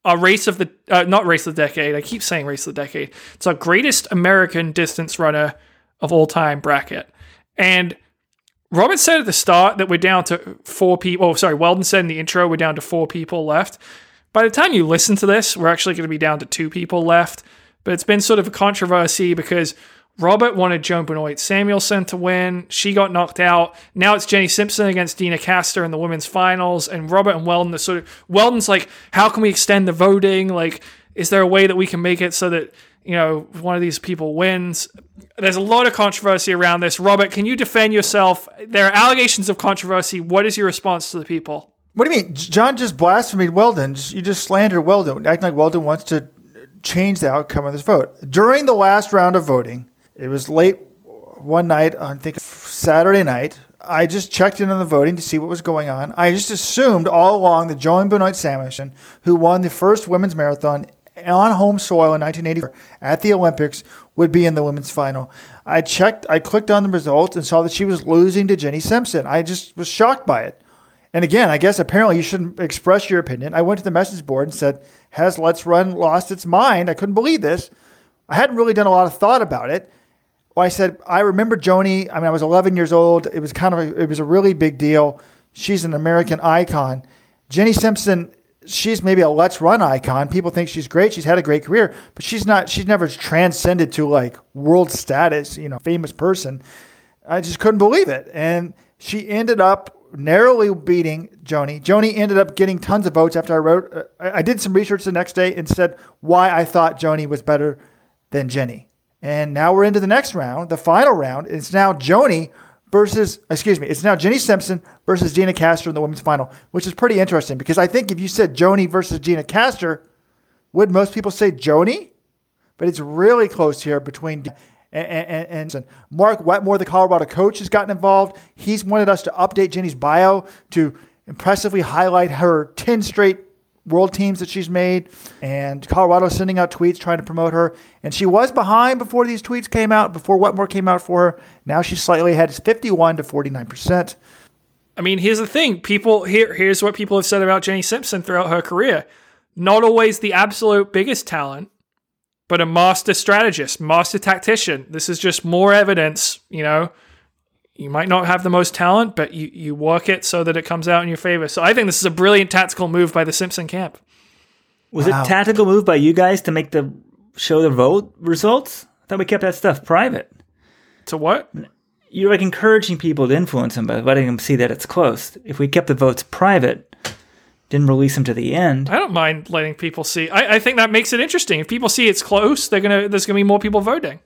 Our race of the uh, not race of the decade. I keep saying race of the decade. It's our greatest American distance runner of all time bracket, and Robert said at the start that we're down to four people. Oh, sorry, Weldon said in the intro we're down to four people left. By the time you listen to this, we're actually going to be down to two people left. But it's been sort of a controversy because Robert wanted Joan Benoit Samuelson to win. She got knocked out. Now it's Jenny Simpson against Deena Kastor in the women's finals. And Robert and Weldon are sort of Weldon's like, how can we extend the voting? Like, is there a way that we can make it so that you know one of these people wins? There's a lot of controversy around this. Robert, can you defend yourself? There are allegations of controversy. What is your response to the people? What do you mean? John just blasphemed Weldon. You just slandered Weldon, acting like Weldon wants to change the outcome of this vote. During the last round of voting, it was late one night, I think Saturday night. I just checked in on the voting to see what was going on. I just assumed all along that Joan Benoit Samuelson, who won the first women's marathon on home soil in 1984 at the Olympics, would be in the women's final. I checked, I clicked on the results and saw that she was losing to Jenny Simpson. I just was shocked by it. And again, I guess apparently you shouldn't express your opinion. I went to the message board and said, Has Let's Run lost its mind? I couldn't believe this. I hadn't really done a lot of thought about it. Well, I said, I remember Joni. I mean, I was 11 years old. It was kind of, a, it was a really big deal. She's an American icon. Jenny Simpson, she's maybe a Let's Run icon. People think she's great. She's had a great career, but she's not, she's never transcended to like world status, you know, famous person. I just couldn't believe it. And she ended up narrowly beating Joni. Joni ended up getting tons of votes after I wrote. Uh, I I did some research the next day and said why I thought Joni was better than Jenny. And now we're into the next round, the final round. It's now Joni versus, excuse me, it's now Jenny Simpson versus Deena Kastor in the women's final, which is pretty interesting because I think if you said Joni versus Deena Kastor, would most people say Joni? But it's really close here between and, and, and Mark Wetmore, the Colorado coach, has gotten involved. He's wanted us to update Jenny's bio to impressively highlight her 10 straight world teams that she's made. And Colorado sending out tweets trying to promote her. And she was behind before these tweets came out, before Wetmore came out for her. Now she's slightly ahead. It's 51 to 49%. I mean, here's the thing. People here here's what people have said about Jenny Simpson throughout her career. Not always the absolute biggest talent, but a master strategist, master tactician. This is just more evidence, you know. You might not have the most talent, but you, you work it so that it comes out in your favor. So I think this is a brilliant tactical move by the Simpson camp. Was Wow. it tactical move by you guys to make the show the vote results? I thought we kept that stuff private. To what? You're like encouraging people to influence them by letting them see that it's close. If we kept the votes private, didn't release them to the end, I don't mind letting people see. I, I think that makes it interesting. If people see it's close, they're gonna there's gonna be more people voting.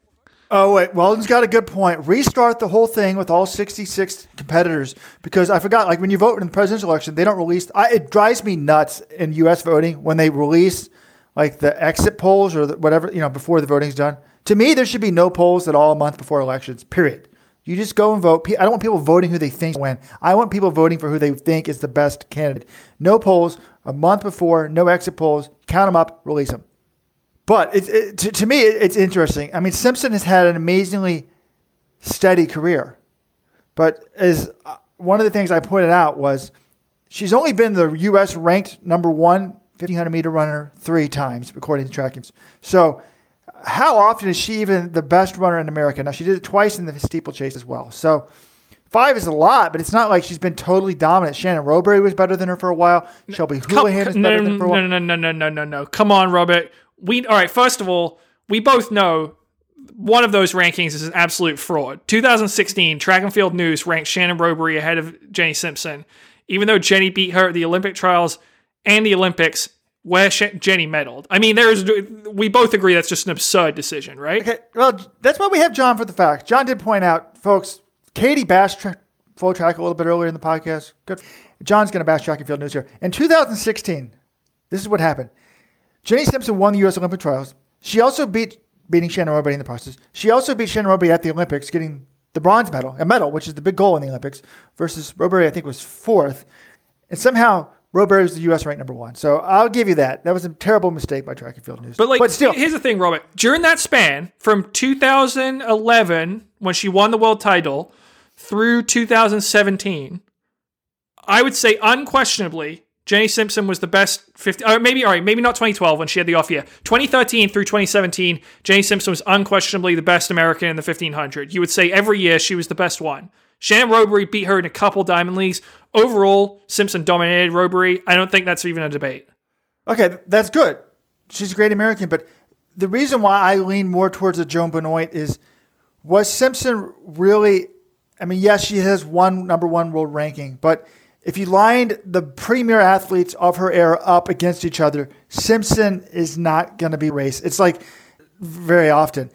Oh wait, Weldon's got a good point. Restart the whole thing with all 66 competitors because I forgot. Like when you vote in the presidential election, they don't release. I, it drives me nuts in U.S. voting when they release like the exit polls or the, whatever you know before the voting's done. To me, there should be no polls at all a month before elections, period. You just go and vote. I don't want people voting who they think win. I want people voting for who they think is the best candidate. No polls a month before, no exit polls. Count them up, release them. But it, it, to, to me, it, it's interesting. I mean, Simpson has had an amazingly steady career. But as uh, one of the things I pointed out was she's only been the U.S. ranked number one 1500 meter runner three times, according to Trackings. So how often is she even the best runner in America? Now she did it twice in the steeplechase as well. So five is a lot, but it's not like she's been totally dominant. Shannon Rowbury was better than her for a while. Shelby Houlihan is better than her for a while. No, no, no, no, no, no, no. Come on, Robert. We all right. First of all, we both know one of those rankings is an absolute fraud. 2016 Track and Field News ranked Shannon Rowbury ahead of Jenny Simpson, even though Jenny beat her at the Olympic trials and the Olympics where Jenny medaled. I mean, there's we both agree that's just an absurd decision, right? Okay, well, that's why we have John for the facts. John did point out, folks, Katie bashed tra- track a little bit earlier in the podcast. Good. John's going to bash track and field news here. In 2016, this is what happened. Jenny Simpson won the U.S. Olympic trials. She also beat beating Shannon Rowbury in the process. She also beat Shannon Rowbury at the Olympics, getting the bronze medal, a medal, which is the big goal in the Olympics, versus Rowbury, I think, was fourth. And somehow Rowbury was the U.S. ranked number one. So I'll give you that. That was a terrible mistake by Track and Field News. But like, but still, here's the thing, Robert. During that span, from 2011 when she won the world title through 2017, I would say unquestionably Jenny Simpson was the best 50, or maybe, all right, maybe not 2012 when she had the off year. 2013 through 2017, Jenny Simpson was unquestionably the best American in the 1500. You would say every year she was the best one. Shannon Rowbury beat her in a couple Diamond Leagues. Overall, Simpson dominated Rowbury. I don't think that's even a debate. Okay, that's good. She's a great American, but the reason why I lean more towards the Joan Benoit is was Simpson really? I mean, yes, she has one number one world ranking, but if you lined the premier athletes of her era up against each other, Simpson is not going to be race. It's like very often.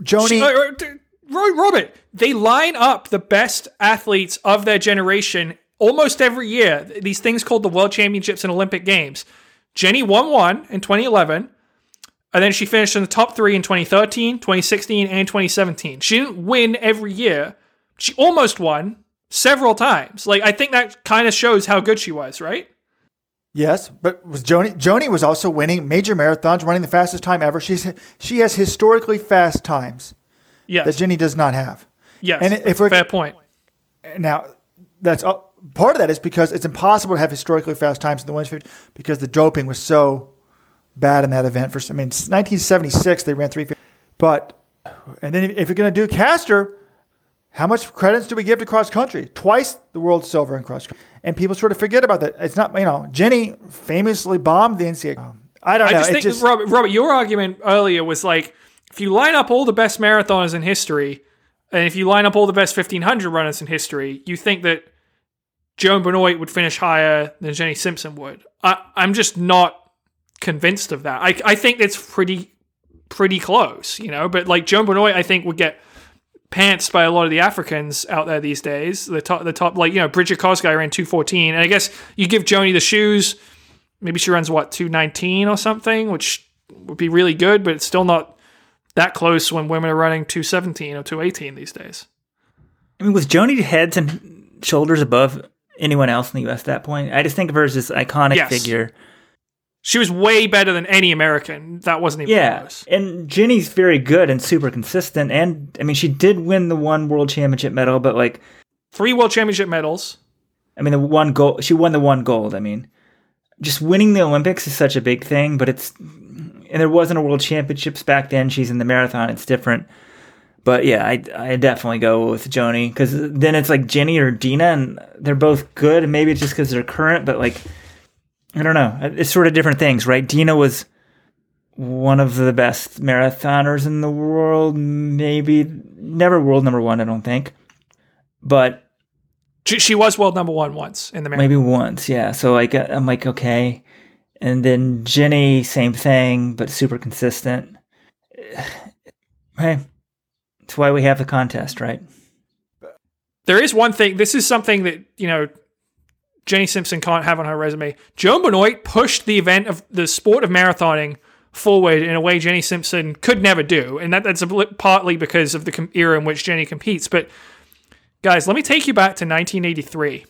Joni. She, uh, Robert, they line up the best athletes of their generation almost every year. These things called the World Championships and Olympic Games. Jenny won one in 2011, and then she finished in the top three in 2013, 2016, and 2017. She didn't win every year. She almost won several times. Like I think that kind of shows how good she was, right? Yes, but was Joni Joni was also winning major marathons, running the fastest time ever. She's she has historically fast times. Yes. That Jenny does not have. Yes. And if we're, fair point. Now, that's uh, part of that is because it's impossible to have historically fast times in the women's field because the doping was so bad in that event. For I mean, 1976 they ran three. But and then if you're going to do Kastor, how much credits do we give to cross country? Twice the world silver in cross country, and people sort of forget about that. It's not you know Jenny famously bombed the NCAA. Oh. I don't know. I just think just, Robert, Robert, your argument earlier was like if you line up all the best marathoners in history, and if you line up all the best 1500 runners in history, you think that Joan Benoit would finish higher than Jenny Simpson would. I, I'm just not convinced of that. I, I think it's pretty pretty close, you know. But like Joan Benoit, I think would get pantsed by a lot of the Africans out there these days. The top, the top, like you know, Brigid Kosgei ran two fourteen, and I guess you give Joni the shoes. Maybe she runs what two nineteen or something, which would be really good, but it's still not that close when women are running 217 or 218 these days. I mean, with Joni heads and shoulders above anyone else in the U.S. at that point? I just think of her as this iconic yes. figure. She was way better than any American. That wasn't even yeah. close. And Jenny's very good and super consistent. And I mean, she did win the one world championship medal, but like three world championship medals. I mean, the one gold. She won the one gold. I mean, just winning the Olympics is such a big thing, but it's and there wasn't a world championships back then. She's in the marathon; it's different. But yeah, I I definitely go with Joni because then it's like Jenny or Deena, and they're both good. And maybe it's just because they're current, but like I don't know, uh, it's sort of different things, right? Deena was one of the best marathoners in the world, maybe never world number one, I don't think, but she was world number one once in the marathon. Maybe once, yeah. So like uh, I'm like okay, and then Jenny, same thing, but super consistent. Hey, that's why we have the contest, right? There is one thing. This is something that you know Jenny Simpson can't have on her resume. Joan Benoit pushed the event of the sport of marathoning forward in a way Jenny Simpson could never do, and that, that's a, partly because of the era in which Jenny competes. But guys, let me take you back to 1983.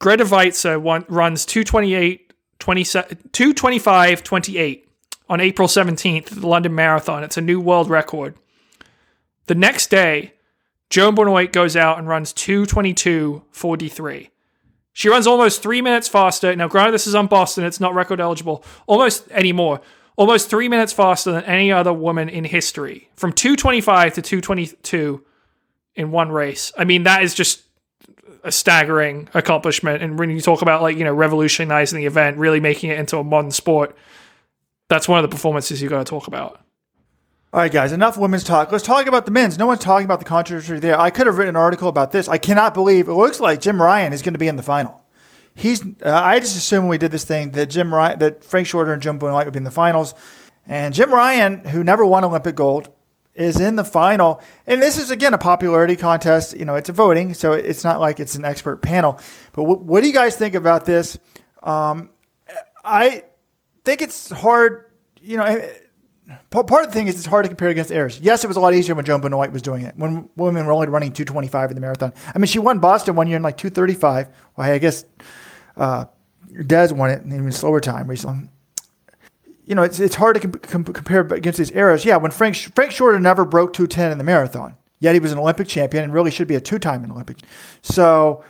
Grete Weitzer one, runs 228, 225, 28 on April 17th, the London Marathon. It's a new world record. The next day, Joan Benoit goes out and runs 222, 43. She runs almost three minutes faster. Now, granted, this is on Boston, it's not record eligible, almost anymore. Almost three minutes faster than any other woman in history. From 225 to 222 in one race. I mean, that is just a staggering accomplishment. And when you talk about, like, you know, revolutionizing the event, really making it into a modern sport, that's one of the performances you got to talk about. All right, guys, enough women's talk. Let's talk about the men's. No one's talking about the controversy there. I could have written an article about this. I cannot believe it looks like Jim Ryun is going to be in the final. He's. Uh, I just assumed when we did this thing that Jim Ryun, that Frank Shorter and Jim Benoit would be in the finals, and Jim Ryun, who never won Olympic gold, is in the final. And this is again a popularity contest. You know, it's a voting, so it's not like it's an expert panel. But w- what do you guys think about this? Um, I think it's hard. You know part of the thing is it's hard to compare against Ayres. Yes, it was a lot easier when Joan Benoit was doing it. When women were only running 225 in the marathon. I mean, she won Boston one year in like 235. Well, I guess uh, Des won it in even slower time recently. You know, it's, it's hard to com- compare against these eras. Yeah, when Frank Frank Shorter never broke 210 in the marathon, yet he was an Olympic champion and really should be a two-time Olympic. So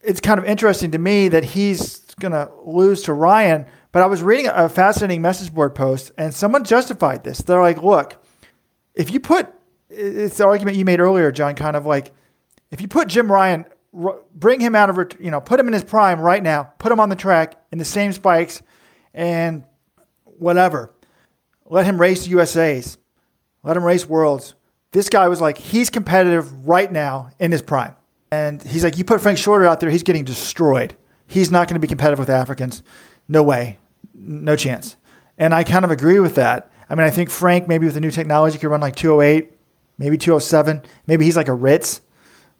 it's kind of interesting to me that he's going to lose to Ryun – but I was reading a fascinating message board post, and someone justified this. They're like, look, if you put, it's the argument you made earlier, John, kind of like, if you put Jim Ryun, bring him out of, you know, put him in his prime right now, put him on the track in the same spikes and whatever, let him race USAs, let him race worlds. This guy was like, he's competitive right now in his prime. And he's like, you put Frank Shorter out there, he's getting destroyed. He's not going to be competitive with Africans. No way no chance. And I kind of agree with that. I mean, I think Frank, maybe with the new technology, could run like 208, maybe 207. Maybe he's like a Ritz,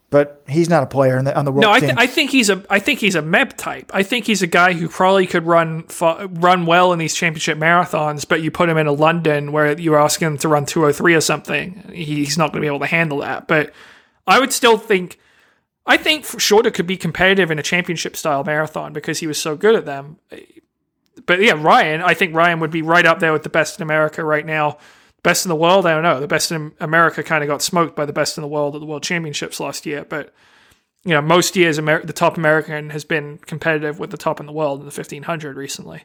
but he's not a player the, on the world. No, I, th- I, think he's a I think he's a Meb type. I think he's a guy who probably could run run well in these championship marathons, but you put him in a London where you're asking him to run 203 or something, he's not going to be able to handle that. But I would still think. I think Shorter could be competitive in a championship style marathon because he was so good at them but yeah, Ryun, I think Ryun would be right up there with the best in America right now. Best in the world, I don't know. The best in America kind of got smoked by the best in the world at the World Championships last year, but you know, most years Amer- the top American has been competitive with the top in the world in the 1500 recently.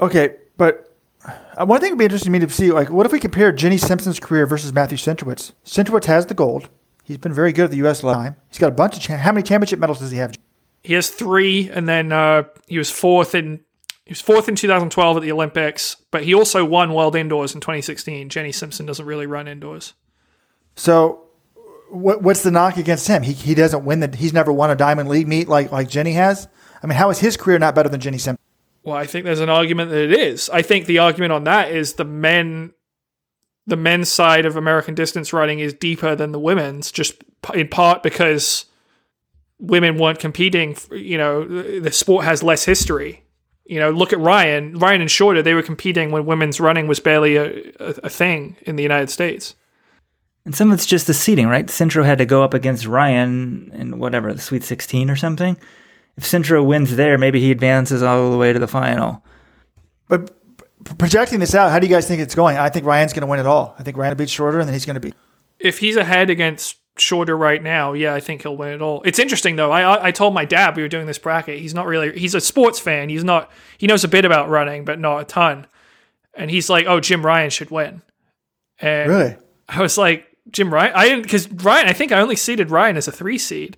Okay, but uh, one thing would be interesting to me to see, like, what if we compare Jenny Simpson's career versus Matthew Centrowitz? Centrowitz has the gold. He's been very good at the U.S. time. He's got a bunch of cha- how many championship medals does he have? He has three, and then uh, he was fourth in he was fourth in 2012 at the Olympics, but he also won World Indoors in 2016. Jenny Simpson doesn't really run indoors. So, what, what's the knock against him? He, he doesn't win the. He's never won a Diamond League meet like like Jenny has. I mean, how is his career not better than Jenny Simpson? Well, I think there's an argument that it is. I think the argument on that is the men, the men's side of American distance running is deeper than the women's, just in part because women weren't competing. You know, the sport has less history you know, look at Ryun, Ryun and Shorter, they were competing when women's running was barely a, a, a thing in the United States. And some of it's just the seeding, right? Centro had to go up against Ryun in whatever, the Sweet 16 or something. If Centro wins there, maybe he advances all the way to the final. But projecting this out, how do you guys think it's going? I think Ryun's going to win it all. I think Ryun beats Shorter, and then he's going to be. If he's ahead against shorter right now, yeah, I think he'll win it all. It's interesting though. I I told my dad we were doing this bracket. He's not really he's a sports fan. He's not he knows a bit about running, but not a ton. And he's like, "Oh, Jim Ryun should win." And really, I was like, "Jim Ryun?" I didn't because Ryun, I think I only seeded Ryun as a three seed.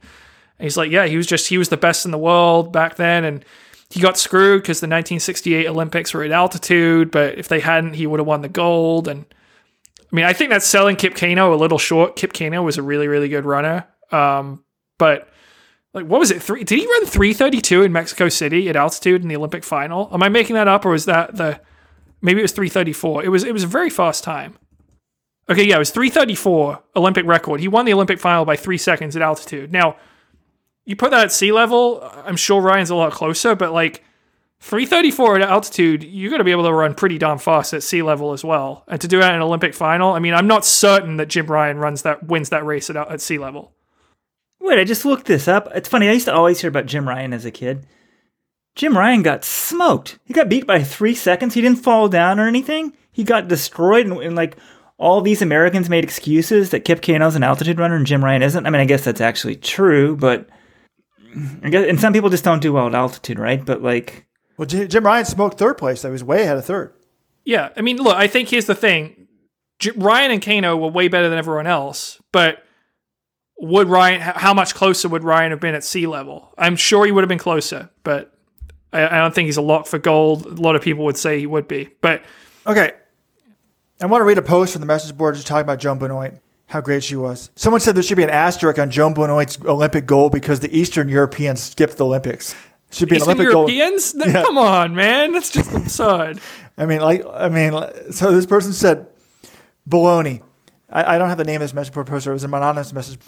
And he's like, "Yeah, he was just he was the best in the world back then, and." He got screwed because the 1968 Olympics were at altitude, but if they hadn't, he would have won the gold. And I mean, I think that's selling Kip Keino a little short. Kip Keino was a really, really good runner. Um, but like, what was it? Three? Did he run 332 in Mexico City at altitude in the Olympic final? Am I making that up, or was that the? Maybe it was 334. It was. It was a very fast time. Okay, yeah, it was 334 Olympic record. He won the Olympic final by three seconds at altitude. Now, you put that at sea level, I'm sure Ryun's a lot closer, but like 334 at altitude, you're going to be able to run pretty darn fast at sea level as well. And to do that in an Olympic final, I mean, I'm not certain that Jim Ryun runs that wins that race at, at sea level. Wait, I just looked this up. It's funny. I used to always hear about Jim Ryun as a kid. Jim Ryun got smoked. He got beat by three seconds. He didn't fall down or anything. He got destroyed, and, and like all these Americans made excuses that Kip Keino's an altitude runner and Jim Ryun isn't. I mean, I guess that's actually true, but I guess, and some people just don't do well at altitude, right? But like, Well, J- Jim Ryun smoked third place. He was way ahead of third. Yeah, I mean, look, I think here's the thing: J- Ryun and Keino were way better than everyone else, but would Ryun? How much closer would Ryun have been at sea level? I'm sure he would have been closer, but I, I don't think he's a lock for gold. A lot of people would say he would be, but Okay. I want to read a post from the message board just talking about Joan Benoit, how great she was. Someone said there should be an asterisk on Joan Benoit's Olympic gold because the Eastern Europeans skipped the Olympics. Should be an Eastern Olympic gold. Europeans? Come on, man, that's just absurd. I mean, like, I mean, so this person said, baloney. I, I don't have the name of this message board poster. It was an anonymous message.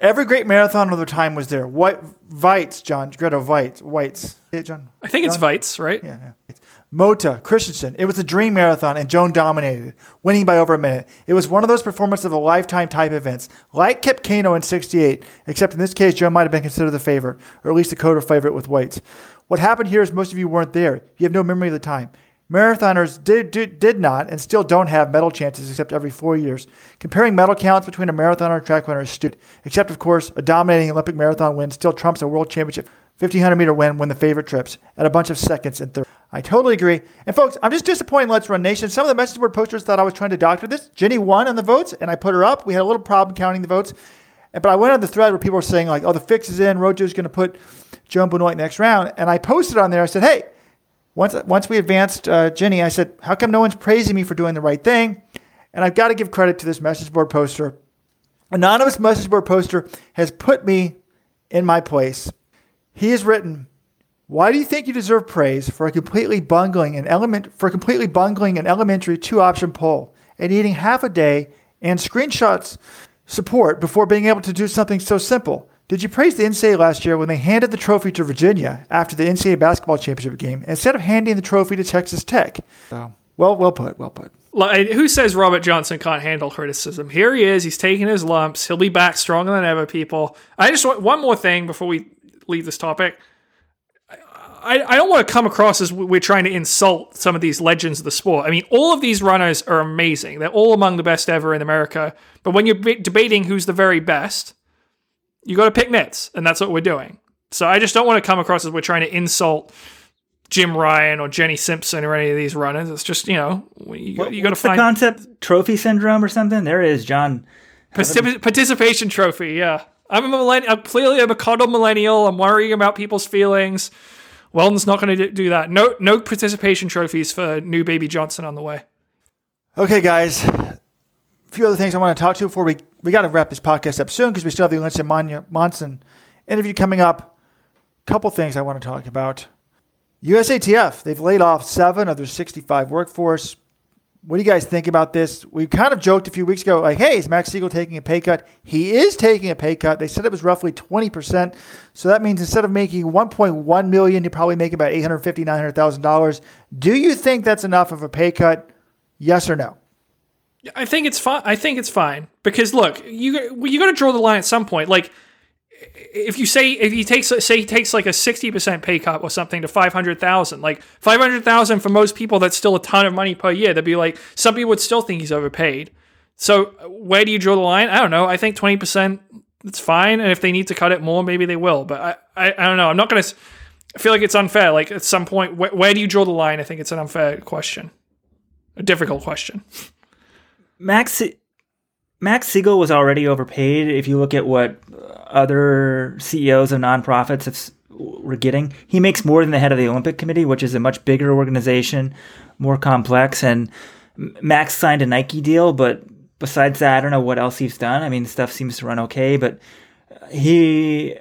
Every great marathon of their time was there. What Waitz, John, Grete Waitz, Waitz, yeah, John. I think it's John? Vites, right? Yeah, yeah. Mota, Kristiansen. It was a dream marathon, and Joan dominated, winning by over a minute. It was one of those performances of a lifetime type events, like Kip Keino in '68, except in this case, Joan might have been considered the favorite, or at least a coda favorite with Waitz. What happened here is most of you weren't there. You have no memory of the time. Marathoners did, did, did not and still don't have medal chances except every four years. Comparing medal counts between a marathoner and a track runner is stupid. Except, of course, a dominating Olympic marathon win still trumps a world championship 1500 meter win when the favorite trips at a bunch of seconds and third. I totally agree. And folks, I'm just disappointed in Let's Run Nation. Some of the message board posters thought I was trying to doctor this. Jenny won on the votes, and I put her up. We had a little problem counting the votes. But I went on the thread where people were saying, like, oh, the fix is in. Rojo's going to put Joan Benoit next round. And I posted on there, I said, hey, once, once we advanced uh, Jenny, I said, how come no one's praising me for doing the right thing? And I've got to give credit to this message board poster. Anonymous message board poster has put me in my place. He has written, "Why do you think you deserve praise for a completely bungling an element for completely bungling an elementary two-option poll and eating half a day and screenshots support before being able to do something so simple? Did you praise the NCAA last year when they handed the trophy to Virginia after the NCAA basketball championship game instead of handing the trophy to Texas Tech?" So, well, well put, well put. Like, who says Robert Johnson can't handle criticism? Here he is. He's taking his lumps. He'll be back stronger than ever, people. I just want one more thing before we leave this topic. I, I don't want to come across as we're trying to insult some of these legends of the sport. I mean, all of these runners are amazing. They're all among the best ever in America. But when you're debating who's the very best, you got to pick nits, and that's what we're doing. So I just don't want to come across as we're trying to insult Jim Ryun or Jenny Simpson or any of these runners. It's just you know you, got- you got to what's the concept? Trophy syndrome or something? There it is, John. Particip- participation trophy. Yeah, I'm a millennial. I'm clearly I'm a coddled millennial. I'm worrying about people's feelings. Weldon's not going to do that. No, no participation trophies for new baby Johnson on the way. Okay, guys. A few other things I want to talk to before we we got to wrap this podcast up soon because we still have the Lindsey Mon- Monson interview coming up. Couple things I want to talk about. USATF they've laid off seven of their 65 workforce. What do you guys think about this? We kind of joked a few weeks ago, like, "Hey, is Max Siegel taking a pay cut?" He is taking a pay cut. They said it was roughly 20 percent. So that means instead of making 1.1 million, you probably make about 850, 900 thousand dollars. Do you think that's enough of a pay cut? Yes or no? I think it's fine. I think it's fine because look, you you got to draw the line at some point. Like if you say if he takes say he takes like a sixty percent pay cut or something to five hundred thousand, like five hundred thousand for most people, that's still a ton of money per year. They'd be like some people would still think he's overpaid. So where do you draw the line? I don't know. I think twenty percent it's fine, and if they need to cut it more, maybe they will. But I I, I don't know. I'm not gonna. I feel like it's unfair. Like at some point, where, where do you draw the line? I think it's an unfair question, a difficult question. Max Max Siegel was already overpaid. If you look at what other CEOs of nonprofits have, were getting, he makes more than the head of the Olympic Committee, which is a much bigger organization, more complex. And Max signed a Nike deal, but besides that, I don't know what else he's done. I mean, stuff seems to run okay, but he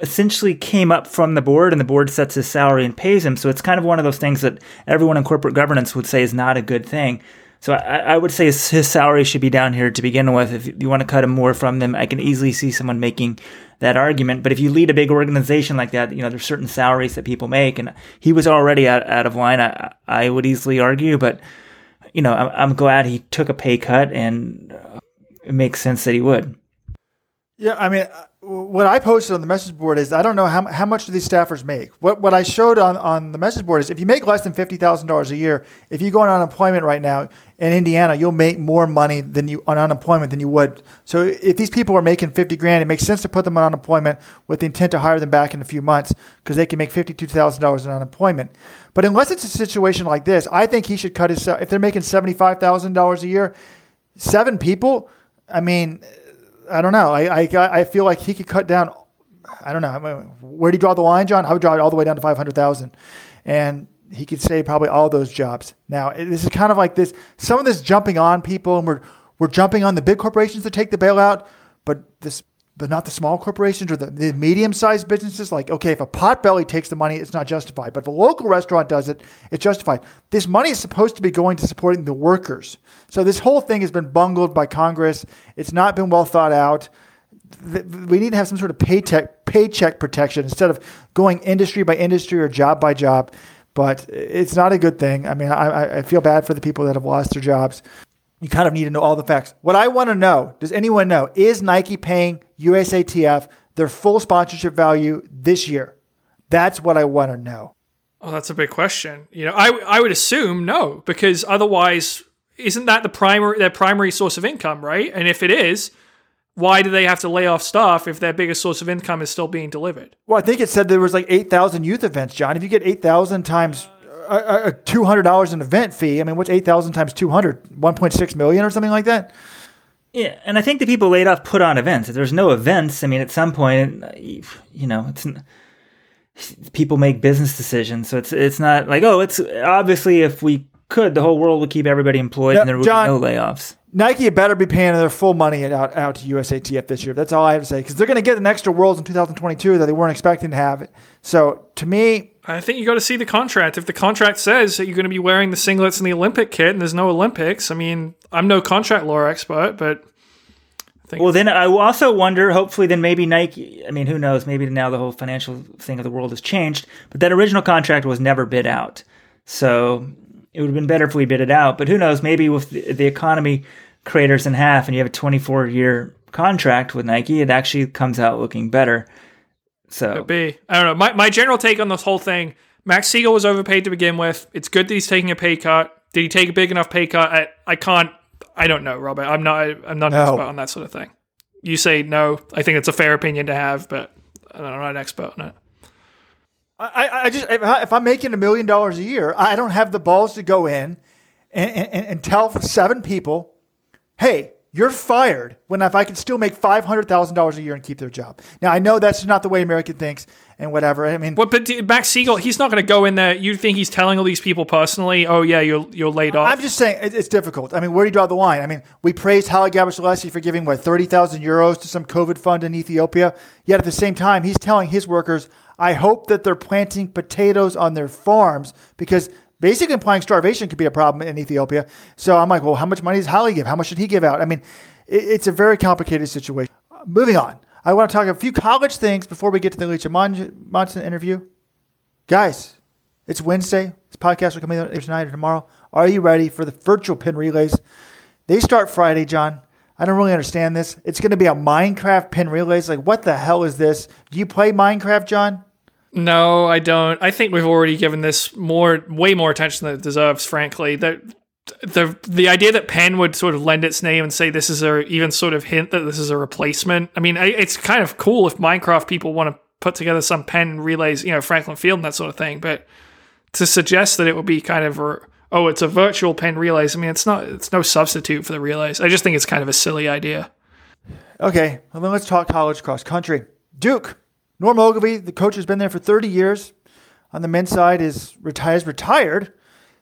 essentially came up from the board and the board sets his salary and pays him. So it's kind of one of those things that everyone in corporate governance would say is not a good thing. So I, I would say his, salary should be down here to begin with. If you want to cut him more from them, I can easily see someone making that argument. But if you lead a big organization like that, you know, there's certain salaries that people make, and he was already out, out of line. I, I would easily argue, but you know, I'm, I'm glad he took a pay cut, and it makes sense that he would. Yeah, I mean, what I posted on the message board is I don't know how, how much do these staffers make. What what I showed on, on the message board is if you make less than fifty thousand dollars a year, if you go on unemployment right now in Indiana, you'll make more money than you on unemployment than you would. So if these people are making fifty grand, it makes sense to put them on unemployment with the intent to hire them back in a few months because they can make fifty two thousand dollars in unemployment. But unless it's a situation like this, I think he should cut his if they're making seventy five thousand dollars a year, seven people. I mean I don't know. I, I, I feel like he could cut down. I don't know. Where do you draw the line, John? I would draw it all the way down to 500,000. And he could save probably all those jobs. Now, this is kind of like this some of this jumping on people, and we're, we're jumping on the big corporations to take the bailout, but this but not the small corporations or the, the medium sized businesses. Like, okay, if a potbelly takes the money, it's not justified. But if a local restaurant does it, it's justified. This money is supposed to be going to supporting the workers. So this whole thing has been bungled by Congress. It's not been well thought out. We need to have some sort of paycheck, paycheck protection instead of going industry by industry or job by job. But it's not a good thing. I mean, I, I feel bad for the people that have lost their jobs you kind of need to know all the facts. What I want to know, does anyone know, is Nike paying USATF their full sponsorship value this year? That's what I want to know. Oh, that's a big question. You know, I I would assume no, because otherwise, isn't that the primary their primary source of income, right? And if it is, why do they have to lay off staff if their biggest source of income is still being delivered? Well, I think it said there was like eight thousand youth events, John. If you get eight thousand times a, a two hundred dollars an event fee. I mean, what's eight thousand times 200? 1.6 million or something like that. Yeah, and I think the people laid off put on events. If there's no events, I mean, at some point, you know, it's people make business decisions, so it's it's not like oh, it's obviously if we could, the whole world would keep everybody employed and there would John, be no layoffs. Nike better be paying their full money out, out to USATF this year. That's all I have to say because they're going to get an extra Worlds in 2022 that they weren't expecting to have. So to me, I think you got to see the contract. If the contract says that you're going to be wearing the singlets and the Olympic kit, and there's no Olympics, I mean, I'm no contract law expert, but. I think Well, then I also wonder. Hopefully, then maybe Nike. I mean, who knows? Maybe now the whole financial thing of the world has changed. But that original contract was never bid out, so it would have been better if we bid it out. But who knows? Maybe with the, the economy craters in half and you have a 24 year contract with Nike, it actually comes out looking better. So Could be. I don't know. My my general take on this whole thing: Max Siegel was overpaid to begin with. It's good that he's taking a pay cut. Did he take a big enough pay cut? I, I can't. I don't know, Robert. I'm not. I'm not an no. expert on that sort of thing. You say no. I think it's a fair opinion to have, but I'm not an expert on it. I, I just if, I, if I'm making a million dollars a year, I don't have the balls to go in and, and, and tell seven people, "Hey, you're fired when if I can still make five hundred thousand dollars a year and keep their job. Now I know that's not the way American thinks and whatever. I mean, but but Max Siegel, he's not going to go in there. You think he's telling all these people personally? Oh yeah, you're you're laid off. I'm just saying it's difficult. I mean, where do you draw the line? I mean, we praised Haile Gebrselassie for giving what thirty thousand euros to some COVID fund in Ethiopia. Yet at the same time, he's telling his workers, "I hope that they're planting potatoes on their farms because basically implying starvation could be a problem in Ethiopia. So I'm like, well, how much money does Haile give? How much should he give out? I mean, it, it's a very complicated situation. Moving on. I want to talk a few college things before we get to the Alicia Monson interview. Guys, it's Wednesday. This podcast will come out tonight or tomorrow. Are you ready for the virtual Penn relays? They start Friday, John. I don't really understand this. It's going to be a Minecraft Penn relays. Like, what the hell is this? Do you play Minecraft, John? No, I don't. I think we've already given this more, way more attention than it deserves. Frankly, that the the idea that Penn would sort of lend its name and say this is a even sort of hint that this is a replacement. I mean, it's kind of cool if Minecraft people want to put together some Penn relays, you know, Franklin Field and that sort of thing. But to suggest that it would be kind of a, oh, it's a virtual Penn relays. I mean, it's not. It's no substitute for the relays. I just think it's kind of a silly idea. Okay, well then let's talk college cross country. Duke Norm Ogilvie, the coach, has been there for 30 years. On the men's side, is retired. retired.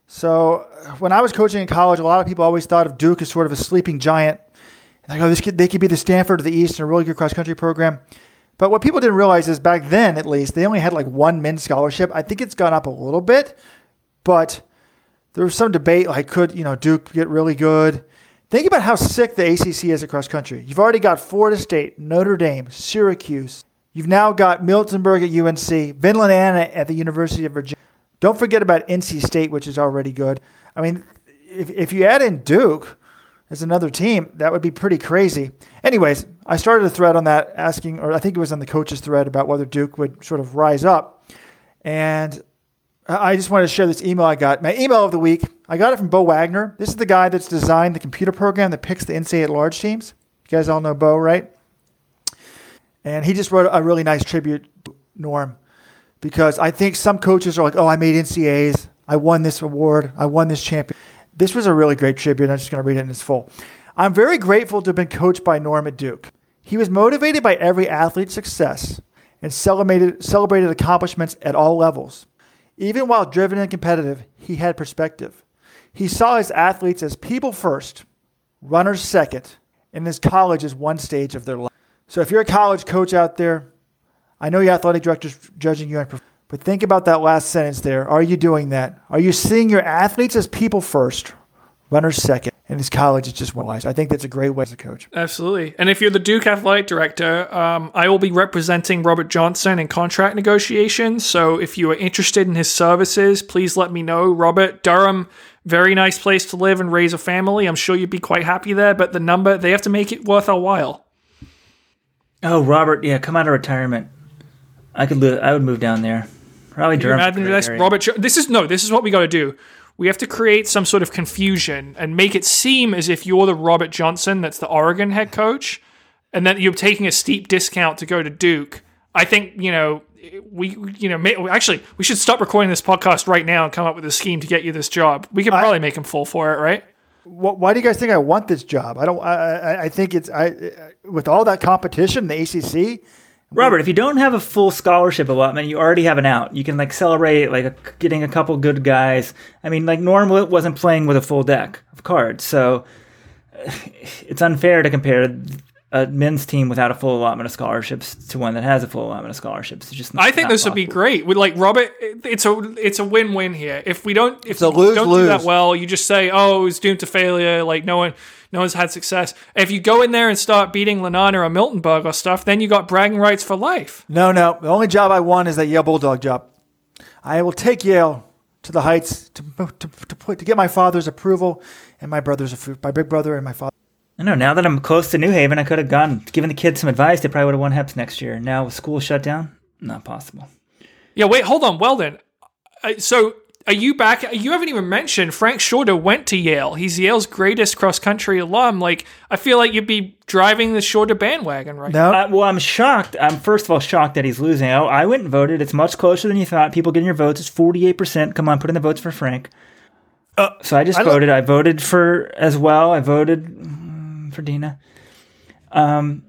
So uh, when I was coaching in college, a lot of people always thought of Duke as sort of a sleeping giant. Oh, this they could be the Stanford of the East and a really good cross country program. But what people didn't realize is back then, at least, they only had like one men's scholarship. I think it's gone up a little bit, but there was some debate like could you know Duke get really good? Think about how sick the ACC is across country. You've already got Florida State, Notre Dame, Syracuse. You've now got Miltenberg at UNC, Vin Lananna at the University of Virginia. Don't forget about NC State, which is already good. I mean, if, if you add in Duke as another team, that would be pretty crazy. Anyways, I started a thread on that asking, or I think it was on the coaches thread about whether Duke would sort of rise up. And I just wanted to share this email I got. My email of the week, I got it from Bo Wagner. This is the guy that's designed the computer program that picks the NCAA at large teams. You guys all know Bo, right? And he just wrote a really nice tribute, Norm, because I think some coaches are like, oh, I made NCAAs. I won this award. I won this champion. This was a really great tribute. I'm just going to read it in its full. I'm very grateful to have been coached by Norm at Duke. He was motivated by every athlete's success and celebrated, celebrated accomplishments at all levels. Even while driven and competitive, he had perspective. He saw his athletes as people first, runners second, and his college as one stage of their life. So if you're a college coach out there, I know your athletic director's judging you, but think about that last sentence there. Are you doing that? Are you seeing your athletes as people first, runners second, and his college is just one life? I think that's a great way as a coach. Absolutely. And if you're the Duke athletic director, um, I will be representing Robert Johnson in contract negotiations. So if you are interested in his services, please let me know. Robert Durham, very nice place to live and raise a family. I'm sure you'd be quite happy there. But the number they have to make it worth our while. Oh, Robert, yeah, come out of retirement. I could live. I would move down there. Probably Durham. Imagine this, Robert. This is no. This is what we got to do. We have to create some sort of confusion and make it seem as if you're the Robert Johnson that's the Oregon head coach, and that you're taking a steep discount to go to Duke. I think you know we you know may, actually we should stop recording this podcast right now and come up with a scheme to get you this job. We could probably I, make him fall for it, right? Why do you guys think I want this job? I don't. I, I think it's I with all that competition, the ACC. Robert, if you don't have a full scholarship allotment, you already have an out. You can like celebrate like getting a couple good guys. I mean, like Norm wasn't playing with a full deck of cards, so it's unfair to compare a men's team without a full allotment of scholarships to one that has a full allotment of scholarships. It's just I think this possible. would be great. With like Robert, it's a it's a win win here. If we don't if we lose, don't lose. do that well, you just say, oh, it's doomed to failure. Like no one no one's had success. If you go in there and start beating Lananna or Miltenberg or stuff, then you got bragging rights for life. No, no. The only job I want is that Yale Bulldog job. I will take Yale to the heights to to to, put, to get my father's approval and my brother's approval my big brother and my father. I know. Now that I'm close to New Haven, I could have gone, given the kids some advice. They probably would have won HEPS next year. Now with school shut down, not possible. Yeah. Wait. Hold on. Weldon. Uh, so are you back? You haven't even mentioned Frank Shorter went to Yale. He's Yale's greatest cross country alum. Like I feel like you'd be driving the Shorter bandwagon right no. Uh, well, I'm shocked. I'm first of all shocked that he's losing. I, I went and voted. It's much closer than you thought. People getting your votes. It's 48 percent. Come on, put in the votes for Frank. Uh, so I just I voted. I voted for as well. I voted for Deena. Um,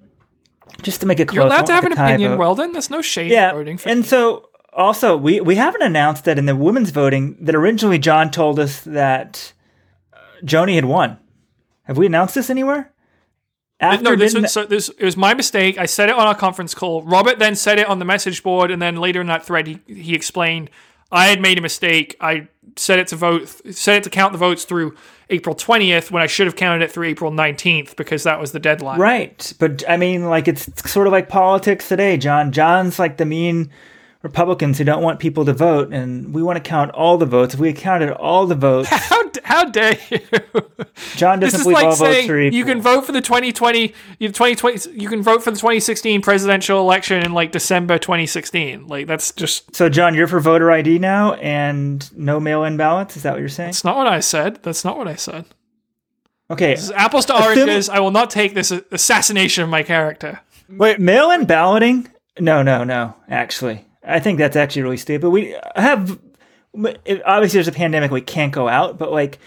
just to make it close. You're allowed to have an opinion, vote. Weldon. There's no shade yeah, voting. For and so also we we haven't announced that in the women's voting that originally John told us that uh, Joni had won. Have we announced this anywhere? After no, this was, so this, it was my mistake. I said it on our conference call. Robert then said it on the message board, and then later in that thread, he, he explained I had made a mistake. I set it to vote, set it to count the votes through April 20th when I should have counted it through April 19th because that was the deadline. Right. But I mean, like, it's sort of like politics today, John. John's like the mean Republicans who don't want people to vote, and we want to count all the votes. If we counted all the votes, how how dare you? John doesn't this is like saying You can vote for the 2020, you 2020, you can vote for the 2016 presidential election in like December 2016. Like that's just so. John, you're for voter ID now and no mail-in ballots. Is that what you're saying? That's not what I said. That's not what I said. Okay, apples to oranges. I will not take this assassination of my character. Wait, mail-in balloting? No, no, no. Actually, I think that's actually really stupid. We have obviously there's a pandemic, we can't go out, but like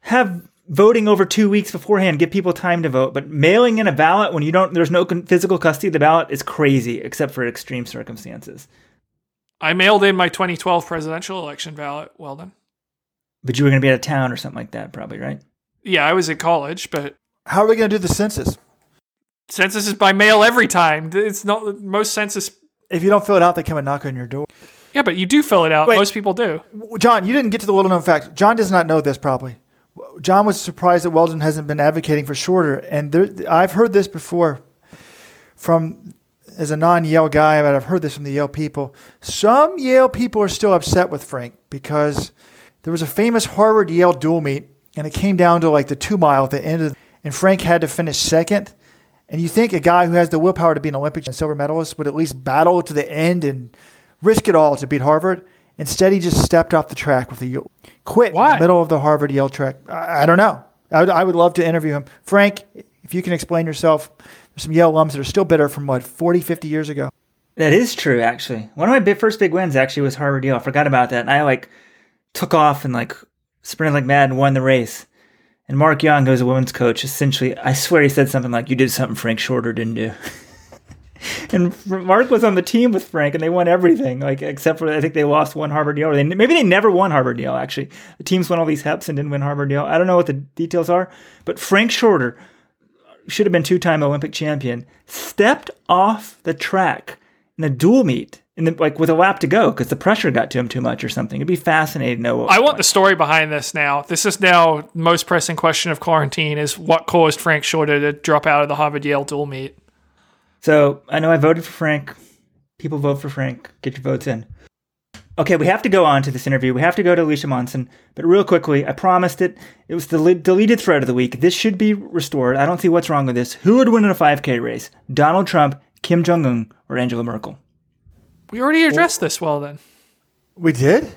have voting over two weeks beforehand, give people time to vote. But mailing in a ballot when you don't, there's no physical custody of the ballot is crazy, except for extreme circumstances. I mailed in my 2012 presidential election ballot. Well done. But you were going to be out of town or something like that, probably, right? Yeah, I was in college, but how are we going to do the census? Census is by mail every time. It's not most census if you don't fill it out, they come and knock on your door. Yeah, but you do fill it out. Wait. Most people do. John, you didn't get to the little known fact. John does not know this probably. John was surprised that Weldon hasn't been advocating for shorter, and there, I've heard this before from as a non-Yale guy, but I've heard this from the Yale people. Some Yale people are still upset with Frank because there was a famous Harvard Yale dual meet, and it came down to like the two mile at the end of, and Frank had to finish second. And you think a guy who has the willpower to be an Olympic and silver medalist would at least battle to the end and risk it all to beat Harvard? Instead, he just stepped off the track with the quit in the middle of the Harvard Yale track. I, I don't know. I would, I would love to interview him. Frank, if you can explain yourself, there's some Yale alums that are still bitter from what 40, 50 years ago. That is true, actually. One of my big, first big wins actually was Harvard Yale. I forgot about that, and I like took off and like sprinted like mad and won the race. And Mark Young, who's a women's coach, essentially, I swear he said something like, "You did something Frank Shorter didn't do." and Mark was on the team with Frank, and they won everything, like except for I think they lost one Harvard Yale. They, maybe they never won Harvard Yale. Actually, the teams won all these HEPs and didn't win Harvard Yale. I don't know what the details are, but Frank Shorter should have been two-time Olympic champion. Stepped off the track in a dual meet, in the, like with a lap to go, because the pressure got to him too much or something. It'd be fascinating to know. What I want the story behind this now. This is now most pressing question of quarantine is what caused Frank Shorter to drop out of the Harvard Yale dual meet. So I know I voted for Frank. People vote for Frank. Get your votes in. Okay, we have to go on to this interview. We have to go to Alicia Monson. But real quickly, I promised it. It was the li- deleted thread of the week. This should be restored. I don't see what's wrong with this. Who would win in a 5K race? Donald Trump, Kim Jong Un, or Angela Merkel? We already addressed this well then. We did?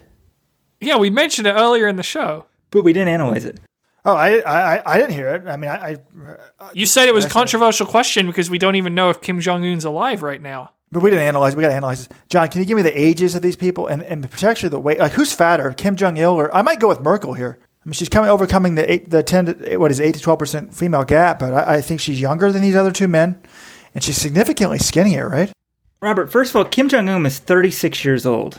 Yeah, we mentioned it earlier in the show. But we didn't analyze it. Oh, I, I, I didn't hear it. I mean, I, I You said it was a controversial question because we don't even know if Kim Jong Un's alive right now. but we didn't analyze. We got to analyze this. John, can you give me the ages of these people and, and potentially the weight? Like, who's fatter, Kim Jong Il, or I might go with Merkel here. I mean, she's coming overcoming the eight, the ten, to, what is it, eight to twelve percent female gap, but I, I think she's younger than these other two men, and she's significantly skinnier, right? Robert, first of all, Kim Jong Un is 36 years old.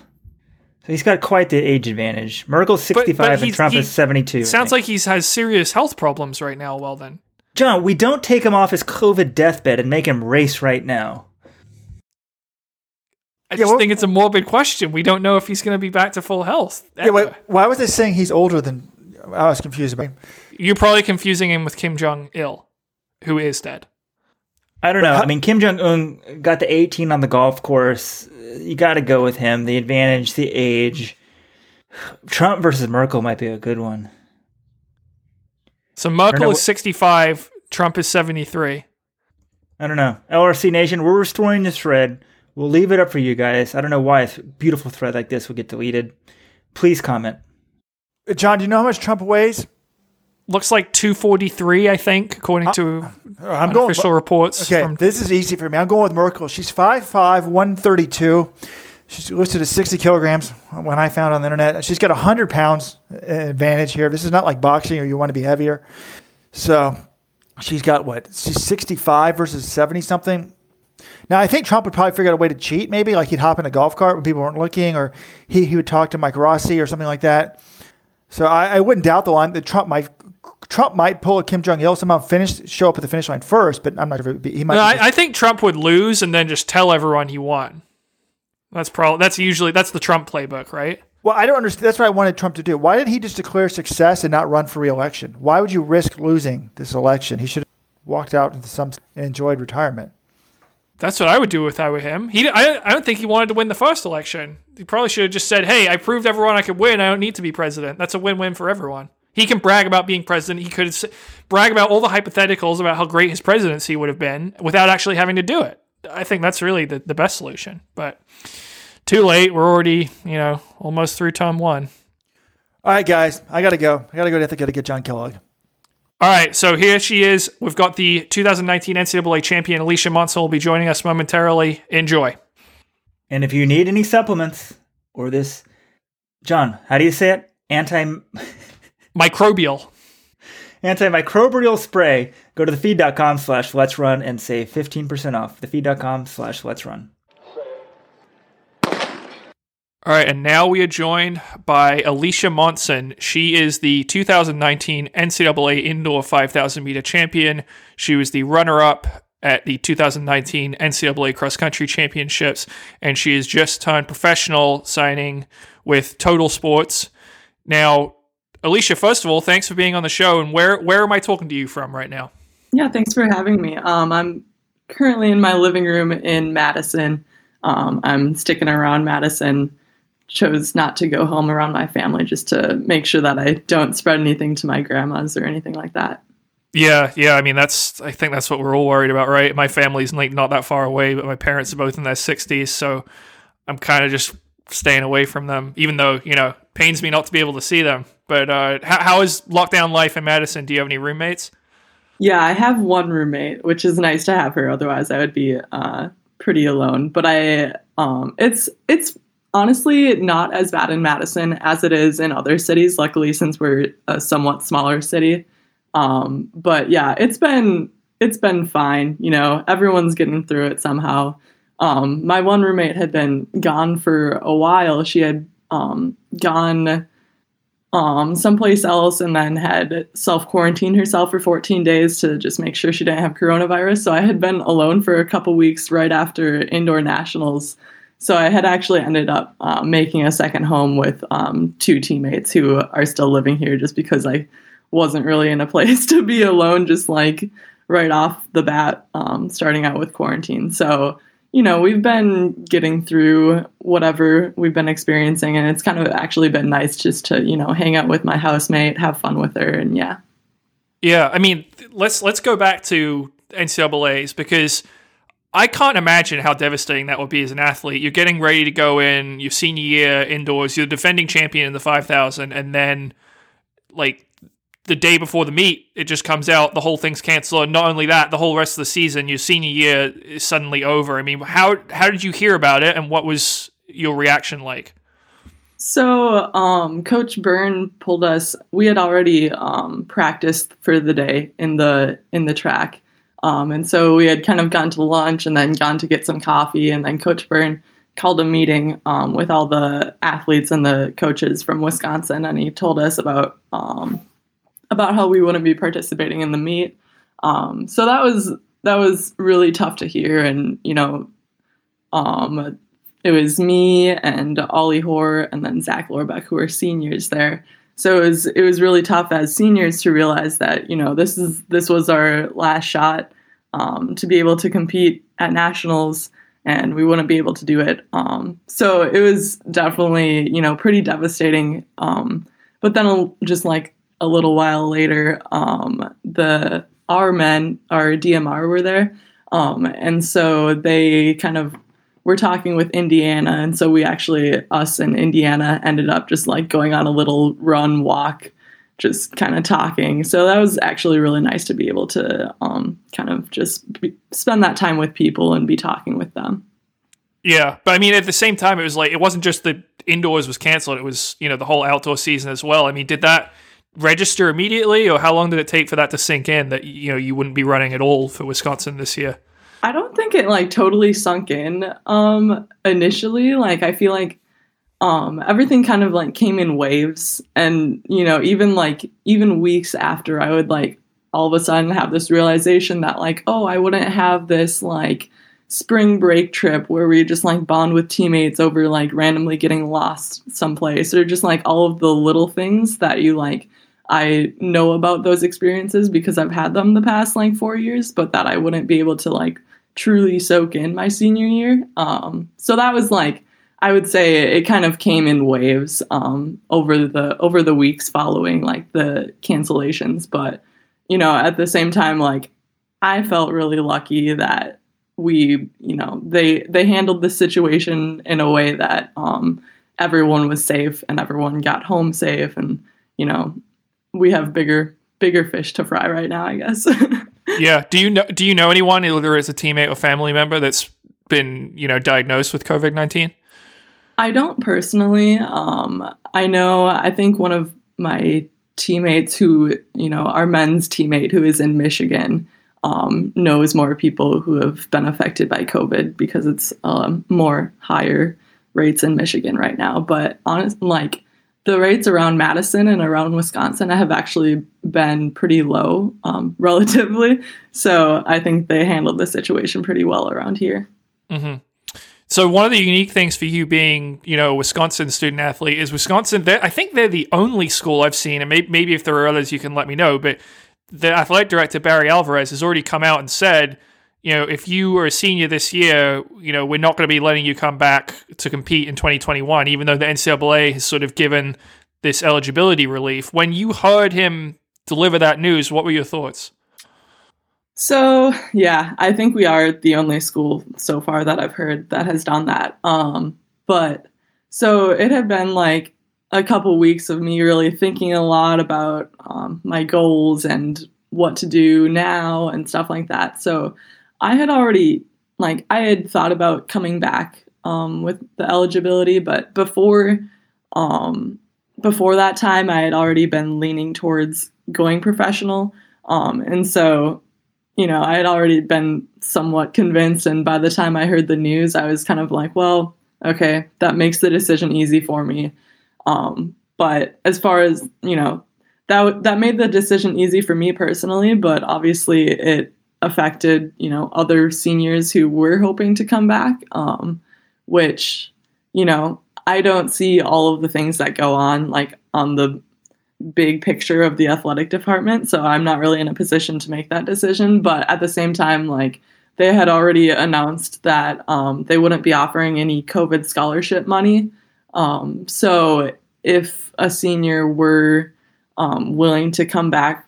So he's got quite the age advantage. Merkel's 65 and Trump he- is 72. Sounds like he has serious health problems right now. Well, then. John, we don't take him off his COVID deathbed and make him race right now. I Yeah, just well- think it's a morbid question. We don't know if he's going to be back to full health. Yeah, wait, why was they saying he's older than? I was confused about. him. You're probably confusing him with Kim Jong Il, who is dead. I don't know. how- I mean, Kim Jong Un got the 18 on the golf course. You got to go with him. The advantage, the age. Trump versus Merkel might be a good one. So Merkel is 65, Trump is 73. I don't know. LRC Nation, we're restoring this thread. We'll leave it up for you guys. I don't know why a beautiful thread like this would get deleted. Please comment. John, do you know how much Trump weighs? Looks like 243, I think, according uh, to I'm going. official reports. Okay, from- this is easy for me. I'm going with Merkel. She's 5'5", 132. She's listed as 60 kilograms uh, when I found on the internet. She's got 100 pounds uh, advantage here. This is not like boxing or you want to be heavier. So she's got what? She's 65 versus 70 something. Now, I think Trump would probably figure out a way to cheat, maybe. Like he'd hop in a golf cart when people weren't looking, or he, he would talk to Mike Rossi or something like that. So I, I wouldn't doubt the line that Trump might Trump might pull a Kim Jong Il somehow finish show up at the finish line first, but I'm not sure if be, he might. No, I, I think Trump would lose and then just tell everyone he won. That's probably that's usually that's the Trump playbook, right? Well, I don't understand. That's what I wanted Trump to do. Why did he just declare success and not run for reelection? Why would you risk losing this election? He should have walked out into some and enjoyed retirement. That's what I would do if I were him. He, I, I don't think he wanted to win the first election. He probably should have just said, "Hey, I proved everyone I could win. I don't need to be president." That's a win-win for everyone. He can brag about being president. He could brag about all the hypotheticals about how great his presidency would have been without actually having to do it. I think that's really the, the best solution. But too late. We're already, you know, almost through term one. All right, guys, I gotta go. I gotta go. I have to go to get John Kellogg. All right, so here she is. We've got the 2019 NCAA champion Alicia Monson will be joining us momentarily. Enjoy. And if you need any supplements or this, John, how do you say it? Anti Microbial. antimicrobial spray. Go to thefeed.com slash let's run and save 15% off. Thefeed.com slash let's run. All right, and now we are joined by Alicia Monson. She is the 2019 NCAA Indoor 5,000 meter champion. She was the runner up at the 2019 NCAA Cross Country Championships, and she has just turned professional, signing with Total Sports. Now, Alicia, first of all, thanks for being on the show. And where where am I talking to you from right now? Yeah, thanks for having me. Um, I'm currently in my living room in Madison. Um, I'm sticking around Madison. Chose not to go home around my family just to make sure that I don't spread anything to my grandmas or anything like that. Yeah, yeah. I mean, that's I think that's what we're all worried about, right? My family's like not that far away, but my parents are both in their sixties, so I'm kind of just staying away from them. Even though you know, pains me not to be able to see them. But uh, how, how is lockdown life in Madison? Do you have any roommates? Yeah, I have one roommate, which is nice to have her. Otherwise, I would be uh, pretty alone. But I, um, it's it's honestly not as bad in Madison as it is in other cities. Luckily, since we're a somewhat smaller city. Um, but yeah, it's been it's been fine. You know, everyone's getting through it somehow. Um, my one roommate had been gone for a while. She had um, gone um, someplace else and then had self quarantined herself for 14 days to just make sure she didn't have coronavirus. So I had been alone for a couple weeks right after indoor nationals. So I had actually ended up um, making a second home with um, two teammates who are still living here just because I wasn't really in a place to be alone, just like right off the bat, um, starting out with quarantine. So you know, we've been getting through whatever we've been experiencing, and it's kind of actually been nice just to, you know, hang out with my housemate, have fun with her, and yeah. Yeah, I mean, let's let's go back to NCAA's because I can't imagine how devastating that would be as an athlete. You're getting ready to go in your senior year indoors. You're defending champion in the 5,000, and then like the day before the meet, it just comes out, the whole thing's canceled. And not only that, the whole rest of the season, your senior year is suddenly over. I mean, how how did you hear about it, and what was your reaction like? So, um, Coach Byrne pulled us. We had already um, practiced for the day in the in the track, um, and so we had kind of gone to lunch and then gone to get some coffee, and then Coach Byrne called a meeting um, with all the athletes and the coaches from Wisconsin, and he told us about um, about how we wouldn't be participating in the meet. Um, so that was that was really tough to hear, and you know, um, it was me and Ollie Hoare and then Zach Lorbeck who were seniors there. So it was it was really tough as seniors to realize that you know this is this was our last shot um, to be able to compete at nationals and we wouldn't be able to do it. Um, so it was definitely you know pretty devastating. Um, but then just like a little while later, um, the our men, our DMR, were there, um, and so they kind of were talking with Indiana, and so we actually us and Indiana ended up just like going on a little run walk, just kind of talking. So that was actually really nice to be able to um, kind of just be, spend that time with people and be talking with them. Yeah, but I mean, at the same time, it was like it wasn't just the indoors was canceled; it was you know the whole outdoor season as well. I mean, did that register immediately, or how long did it take for that to sink in that you know you wouldn't be running at all for Wisconsin this year? I don't think it like totally sunk in um initially. Like I feel like um everything kind of like came in waves and you know even like even weeks after I would like all of a sudden have this realization that like oh I wouldn't have this like spring break trip where we just like bond with teammates over like randomly getting lost someplace or just like all of the little things that you like I know about those experiences because I've had them the past like four years, but that I wouldn't be able to like truly soak in my senior year. Um, so that was like I would say it kind of came in waves um, over the over the weeks following like the cancellations, but you know at the same time like I felt really lucky that we you know they they handled the situation in a way that um, everyone was safe and everyone got home safe and you know we have bigger bigger fish to fry right now, I guess. yeah. Do you know do you know anyone either as a teammate or family member that's been, you know, diagnosed with COVID nineteen? I don't personally. Um, I know I think one of my teammates who, you know, our men's teammate who is in Michigan, um, knows more people who have been affected by COVID because it's um, more higher rates in Michigan right now. But honestly, like the rates around Madison and around Wisconsin have actually been pretty low, um, relatively. So I think they handled the situation pretty well around here. Mm-hmm. So one of the unique things for you being, you know, a Wisconsin student athlete is Wisconsin. I think they're the only school I've seen, and maybe, maybe if there are others, you can let me know. But the athletic director Barry Alvarez has already come out and said you know, if you are a senior this year, you know, we're not going to be letting you come back to compete in 2021, even though the NCAA has sort of given this eligibility relief. When you heard him deliver that news, what were your thoughts? So, yeah, I think we are the only school so far that I've heard that has done that. Um, but so it had been like a couple weeks of me really thinking a lot about um, my goals and what to do now and stuff like that. So I had already like I had thought about coming back um, with the eligibility, but before um, before that time, I had already been leaning towards going professional, um, and so you know I had already been somewhat convinced. And by the time I heard the news, I was kind of like, well, okay, that makes the decision easy for me. Um, but as far as you know, that that made the decision easy for me personally, but obviously it affected you know other seniors who were hoping to come back um, which you know i don't see all of the things that go on like on the big picture of the athletic department so i'm not really in a position to make that decision but at the same time like they had already announced that um, they wouldn't be offering any covid scholarship money um, so if a senior were um, willing to come back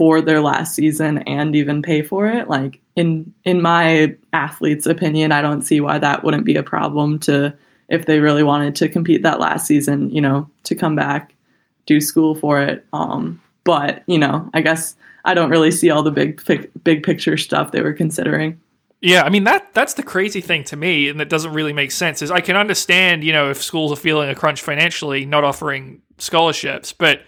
for their last season and even pay for it like in in my athlete's opinion i don't see why that wouldn't be a problem to if they really wanted to compete that last season you know to come back do school for it um but you know i guess i don't really see all the big big picture stuff they were considering yeah, I mean that that's the crazy thing to me, and that doesn't really make sense. Is I can understand, you know, if schools are feeling a crunch financially, not offering scholarships, but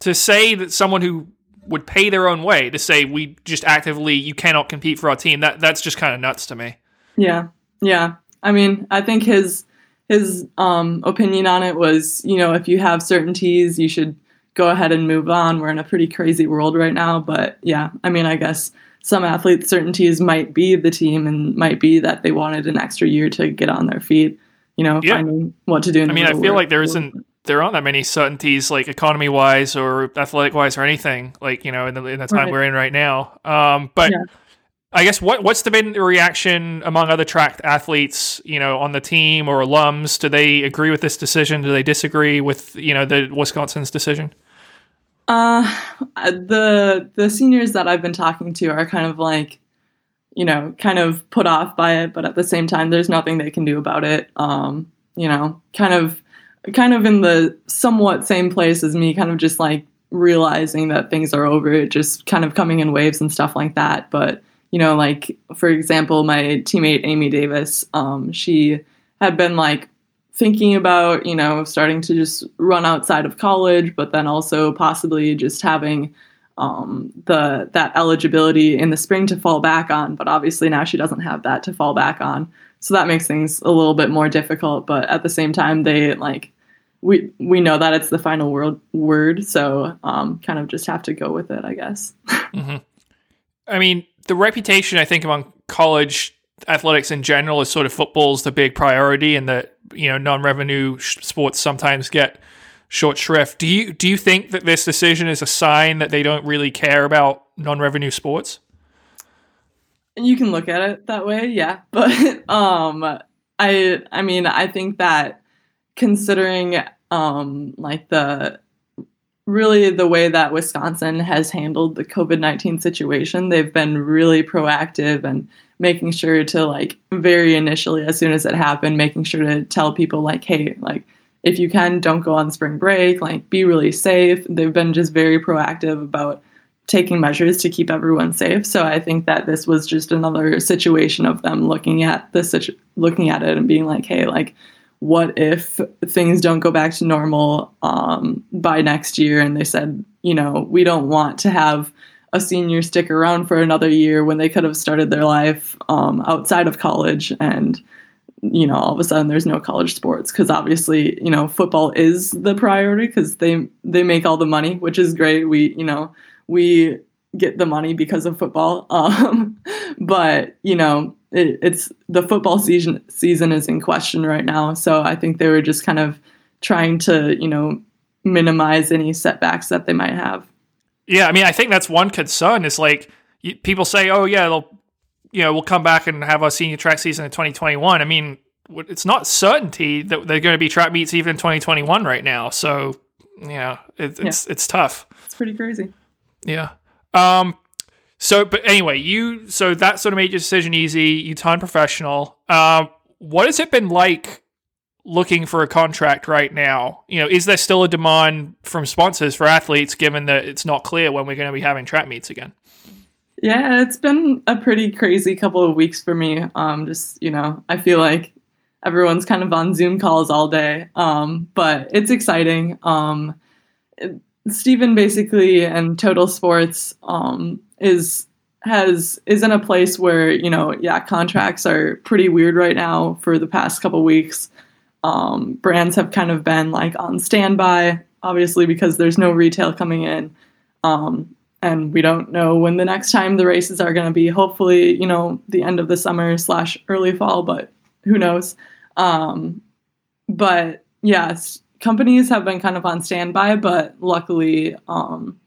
to say that someone who would pay their own way to say we just actively you cannot compete for our team. That that's just kind of nuts to me. Yeah, yeah. I mean, I think his his um, opinion on it was, you know, if you have certainties, you should go ahead and move on. We're in a pretty crazy world right now, but yeah, I mean, I guess some athletes' certainties might be the team and might be that they wanted an extra year to get on their feet. You know, yeah. finding what to do. I mean, I feel like there isn't there aren't that many certainties like economy wise or athletic wise or anything like you know in the, in the time right. we're in right now. Um, but yeah. i guess what what's the been the reaction among other track athletes you know on the team or alums? Do they agree with this decision? Do they disagree with you know the wisconsin's decision? Uh the the seniors that i've been talking to are kind of like you know kind of put off by it but at the same time there's nothing they can do about it. Um you know kind of kind of in the somewhat same place as me, kind of just like realizing that things are over, just kind of coming in waves and stuff like that. But you know, like for example, my teammate Amy Davis, um, she had been like thinking about you know starting to just run outside of college, but then also possibly just having um, the that eligibility in the spring to fall back on. But obviously now she doesn't have that to fall back on, so that makes things a little bit more difficult. But at the same time, they like we we know that it's the final word word, so um, kind of just have to go with it, I guess. mm-hmm. I mean, the reputation I think among college athletics in general is sort of football's the big priority, and that you know non-revenue sh- sports sometimes get short shrift. Do you do you think that this decision is a sign that they don't really care about non-revenue sports? You can look at it that way, yeah. But um, I I mean, I think that considering um, like the really the way that Wisconsin has handled the COVID 19 situation. They've been really proactive and making sure to, like, very initially, as soon as it happened, making sure to tell people, like, hey, like, if you can, don't go on spring break, like, be really safe. They've been just very proactive about taking measures to keep everyone safe. So I think that this was just another situation of them looking at the situ- looking at it and being like, hey, like what if things don't go back to normal um, by next year? And they said, you know, we don't want to have a senior stick around for another year when they could have started their life um, outside of college and you know all of a sudden there's no college sports because obviously you know football is the priority because they they make all the money which is great we you know we get the money because of football um, but you know it, it's the football season season is in question right now so i think they were just kind of trying to you know minimize any setbacks that they might have yeah i mean i think that's one concern is like people say oh yeah they'll you know, we'll come back and have our senior track season in 2021. I mean, it's not certainty that they're going to be track meets even in 2021 right now. So, yeah, it, it's yeah. it's tough. It's pretty crazy. Yeah. Um. So, but anyway, you so that sort of made your decision easy. You turned professional. Um. What has it been like looking for a contract right now? You know, is there still a demand from sponsors for athletes, given that it's not clear when we're going to be having track meets again? Yeah, it's been a pretty crazy couple of weeks for me. Um, just you know, I feel like everyone's kind of on Zoom calls all day, um, but it's exciting. Um, it, Stephen basically and Total Sports um, is has is in a place where you know, yeah, contracts are pretty weird right now for the past couple weeks. Um, brands have kind of been like on standby, obviously because there's no retail coming in. Um, and we don't know when the next time the races are going to be. Hopefully, you know, the end of the summer slash early fall, but who knows? Um, but yes, companies have been kind of on standby, but luckily, um,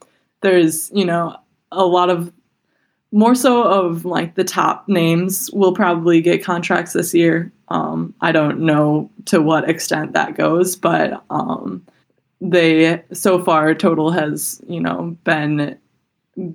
there's you know a lot of more so of like the top names will probably get contracts this year. Um, I don't know to what extent that goes, but um, they so far total has you know been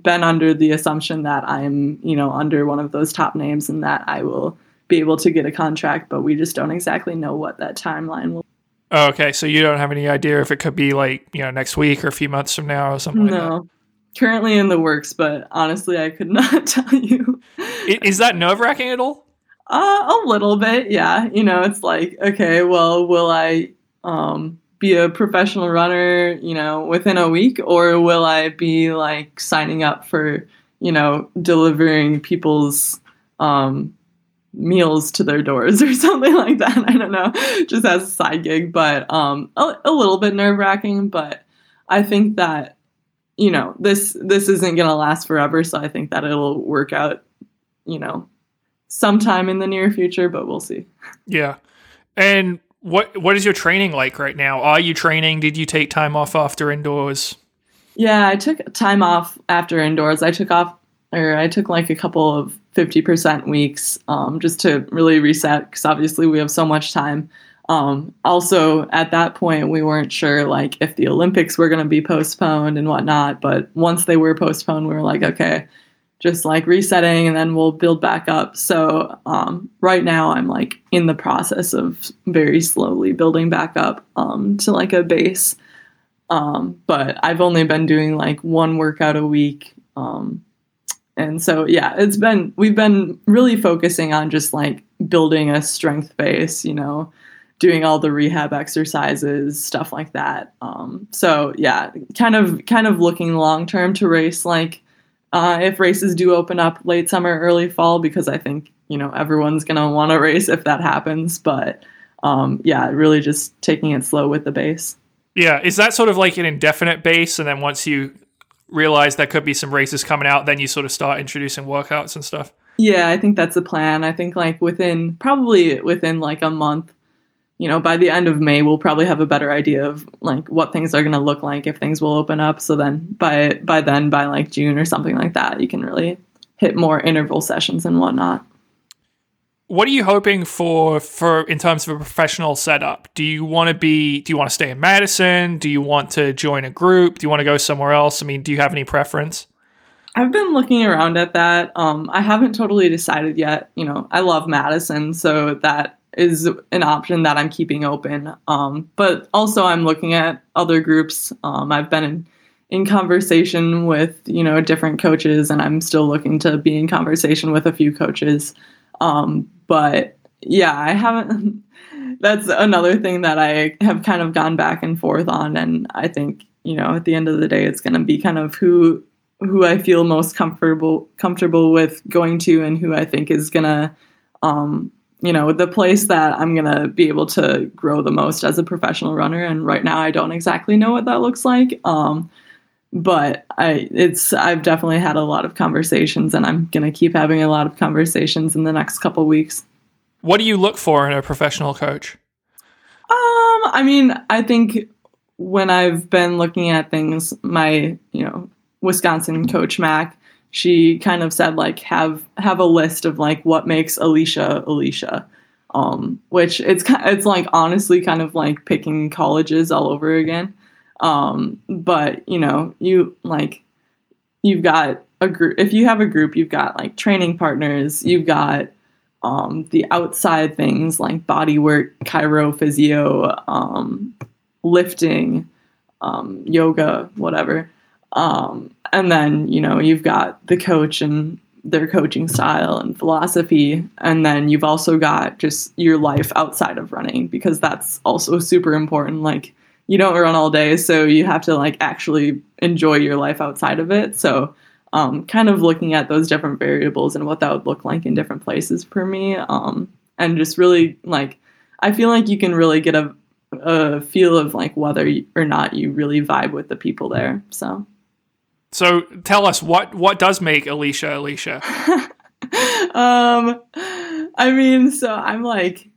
been under the assumption that I'm, you know, under one of those top names and that I will be able to get a contract, but we just don't exactly know what that timeline will. Oh, okay, so you don't have any idea if it could be like you know next week or a few months from now or something. No, like currently in the works, but honestly, I could not tell you. Is that nerve wracking at all? Uh, a little bit, yeah. You know, it's like, okay, well, will I um, be a professional runner, you know, within a week, or will I be like signing up for, you know, delivering people's um, meals to their doors or something like that? I don't know, just as a side gig, but um, a, a little bit nerve wracking. But I think that you know this this isn't going to last forever, so I think that it'll work out, you know, sometime in the near future, but we'll see. Yeah. And what what is your training like right now? Are you training? Did you take time off after indoors? Yeah, I took time off after indoors. I took off, or I took like a couple of fifty percent weeks, um, just to really reset. Because obviously we have so much time. Um, also, at that point, we weren't sure like if the Olympics were going to be postponed and whatnot. But once they were postponed, we were like, okay, just like resetting and then we'll build back up. So um, right now I'm like in the process of very slowly building back up um, to like a base. Um, but I've only been doing like one workout a week. And so, yeah, it's been, we've been really focusing on just like building a strength base, you know, doing all the rehab exercises, stuff like that. Um, so yeah, kind of, kind of looking long term to race like uh, if races do open up late summer, early fall, because I think you know everyone's gonna want to race if that happens. But um, yeah, really just taking it slow with the base. Yeah, is that sort of like an indefinite base, and then once you realize there could be some races coming out, then you sort of start introducing workouts and stuff? Yeah, I think that's the plan. I think like within probably within like a month, you know, by the end of May, we'll probably have a better idea of like what things are going to look like if things will open up. So then by by then, by like June or something like that, you can really hit more interval sessions and whatnot. What are you hoping for for in terms of a professional setup? Do you want to be? Do you want to stay in Madison? Do you want to join a group? Do you want to go somewhere else? I mean, do you have any preference? I've been looking around at that. Um, I haven't totally decided yet. You know, I love Madison, so that is an option that I'm keeping open. Um, but also, I'm looking at other groups. Um, I've been in, in conversation with you know different coaches, and I'm still looking to be in conversation with a few coaches. Um, but yeah, I haven't. That's another thing that I have kind of gone back and forth on, and I think you know at the end of the day, it's going to be kind of who who I feel most comfortable comfortable with going to, and who I think is gonna um, you know, the place that I'm going to be able to grow the most as a professional runner. And right now, I don't exactly know what that looks like. Um, but I, it's, I've definitely had a lot of conversations, and I'm going to keep having a lot of conversations in the next couple weeks. What do you look for in a professional coach? Um, I mean, I think when I've been looking at things, my, you know, Wisconsin coach Mac, she kind of said like have have a list of like what makes Alicia Alicia. Um, which it's it's like honestly kind of like picking colleges all over again. Um, but you know, you like you've got a group if you have a group, you've got like training partners, you've got um, the outside things like body work, chiro, physio, um, lifting, um, yoga, whatever. Um, and then, you know, you've got the coach and their coaching style and philosophy. And then you've also got just your life outside of running because that's also super important. Like, you don't run all day, so you have to like actually enjoy your life outside of it. So, um, kind of looking at those different variables and what that would look like in different places for me. Um, and just really like, I feel like you can really get a, a feel of like whether or not you really vibe with the people there. So, so tell us what what does make Alicia Alicia? um, I mean, so I'm like,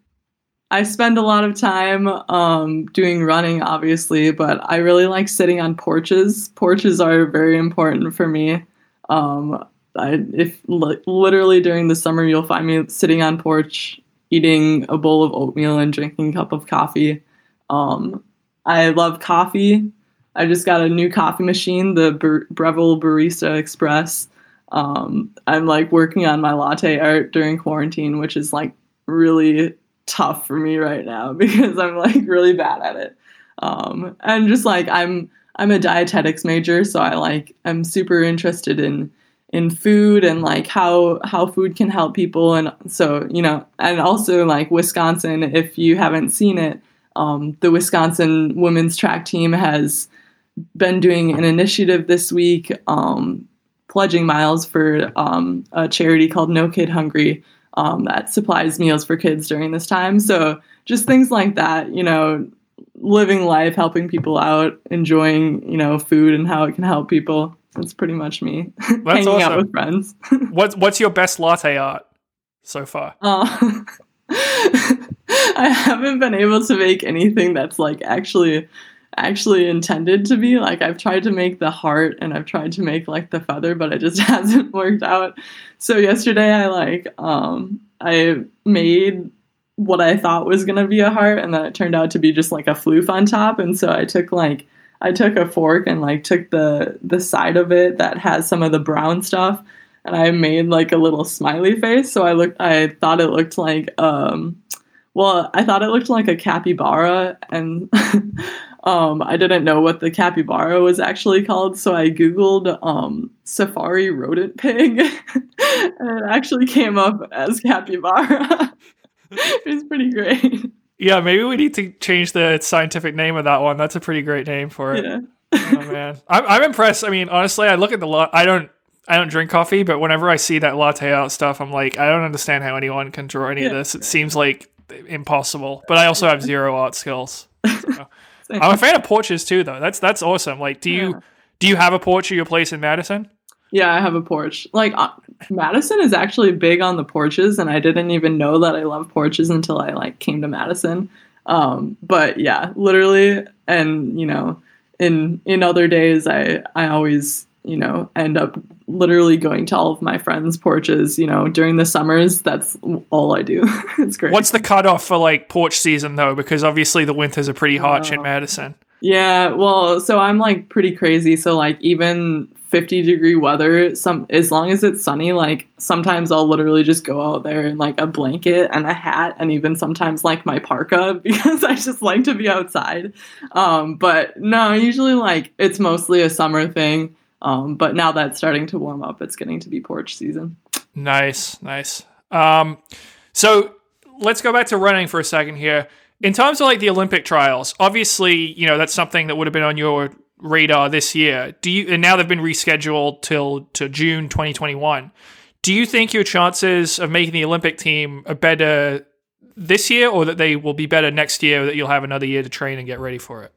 I spend a lot of time um, doing running, obviously, but I really like sitting on porches. Porches are very important for me. Um, I, if li- literally during the summer, you'll find me sitting on porch, eating a bowl of oatmeal and drinking a cup of coffee. Um, I love coffee. I just got a new coffee machine, the Bre- Breville Barista Express. Um, I'm like working on my latte art during quarantine, which is like really tough for me right now because I'm like really bad at it. Um, and just like I'm I'm a dietetics major, so I like I'm super interested in in food and like how how food can help people and so you know and also like Wisconsin if you haven't seen it um, the Wisconsin women's track team has been doing an initiative this week, um, pledging miles for um, a charity called No Kid Hungry um, that supplies meals for kids during this time. So just things like that, you know, living life, helping people out, enjoying, you know, food and how it can help people. That's pretty much me. Hanging awesome. out with friends. what's what's your best latte art so far? Uh, I haven't been able to make anything that's like actually actually intended to be. Like I've tried to make the heart and I've tried to make like the feather, but it just hasn't worked out. So yesterday I like um I made what I thought was gonna be a heart and then it turned out to be just like a floof on top. And so I took like I took a fork and like took the the side of it that has some of the brown stuff and I made like a little smiley face. So I looked I thought it looked like um well, I thought it looked like a capybara, and um, I didn't know what the capybara was actually called, so I googled um, safari rodent pig, and it actually came up as capybara. it was pretty great. Yeah, maybe we need to change the scientific name of that one. That's a pretty great name for it. Yeah. oh man, I'm, I'm impressed. I mean, honestly, I look at the lot. I don't I don't drink coffee, but whenever I see that latte art stuff, I'm like, I don't understand how anyone can draw any yeah. of this. It seems like impossible. But I also have zero art skills. So. I'm a fan of porches too, though. That's that's awesome. Like, do you yeah. do you have a porch at your place in Madison? Yeah, I have a porch. Like uh, Madison is actually big on the porches, and I didn't even know that I love porches until I like came to Madison. Um, but yeah, literally, and you know, in in other days, I I always you know end up literally going to all of my friends' porches, you know, during the summers. That's all I do. it's great. What's the cutoff for like porch season though? Because obviously the winters are pretty harsh uh, in Madison. Yeah, well, so I'm like pretty crazy. So like even 50 degree weather, some as long as it's sunny, like sometimes I'll literally just go out there in like a blanket and a hat and even sometimes like my parka because I just like to be outside. Um, but no, usually like it's mostly a summer thing. Um, but now that's starting to warm up, it's getting to be porch season. Nice, nice. Um, so let's go back to running for a second here. In terms of like the Olympic trials, obviously, you know, that's something that would have been on your radar this year. Do you and now they've been rescheduled till to June 2021. Do you think your chances of making the Olympic team are better this year, or that they will be better next year? That you'll have another year to train and get ready for it.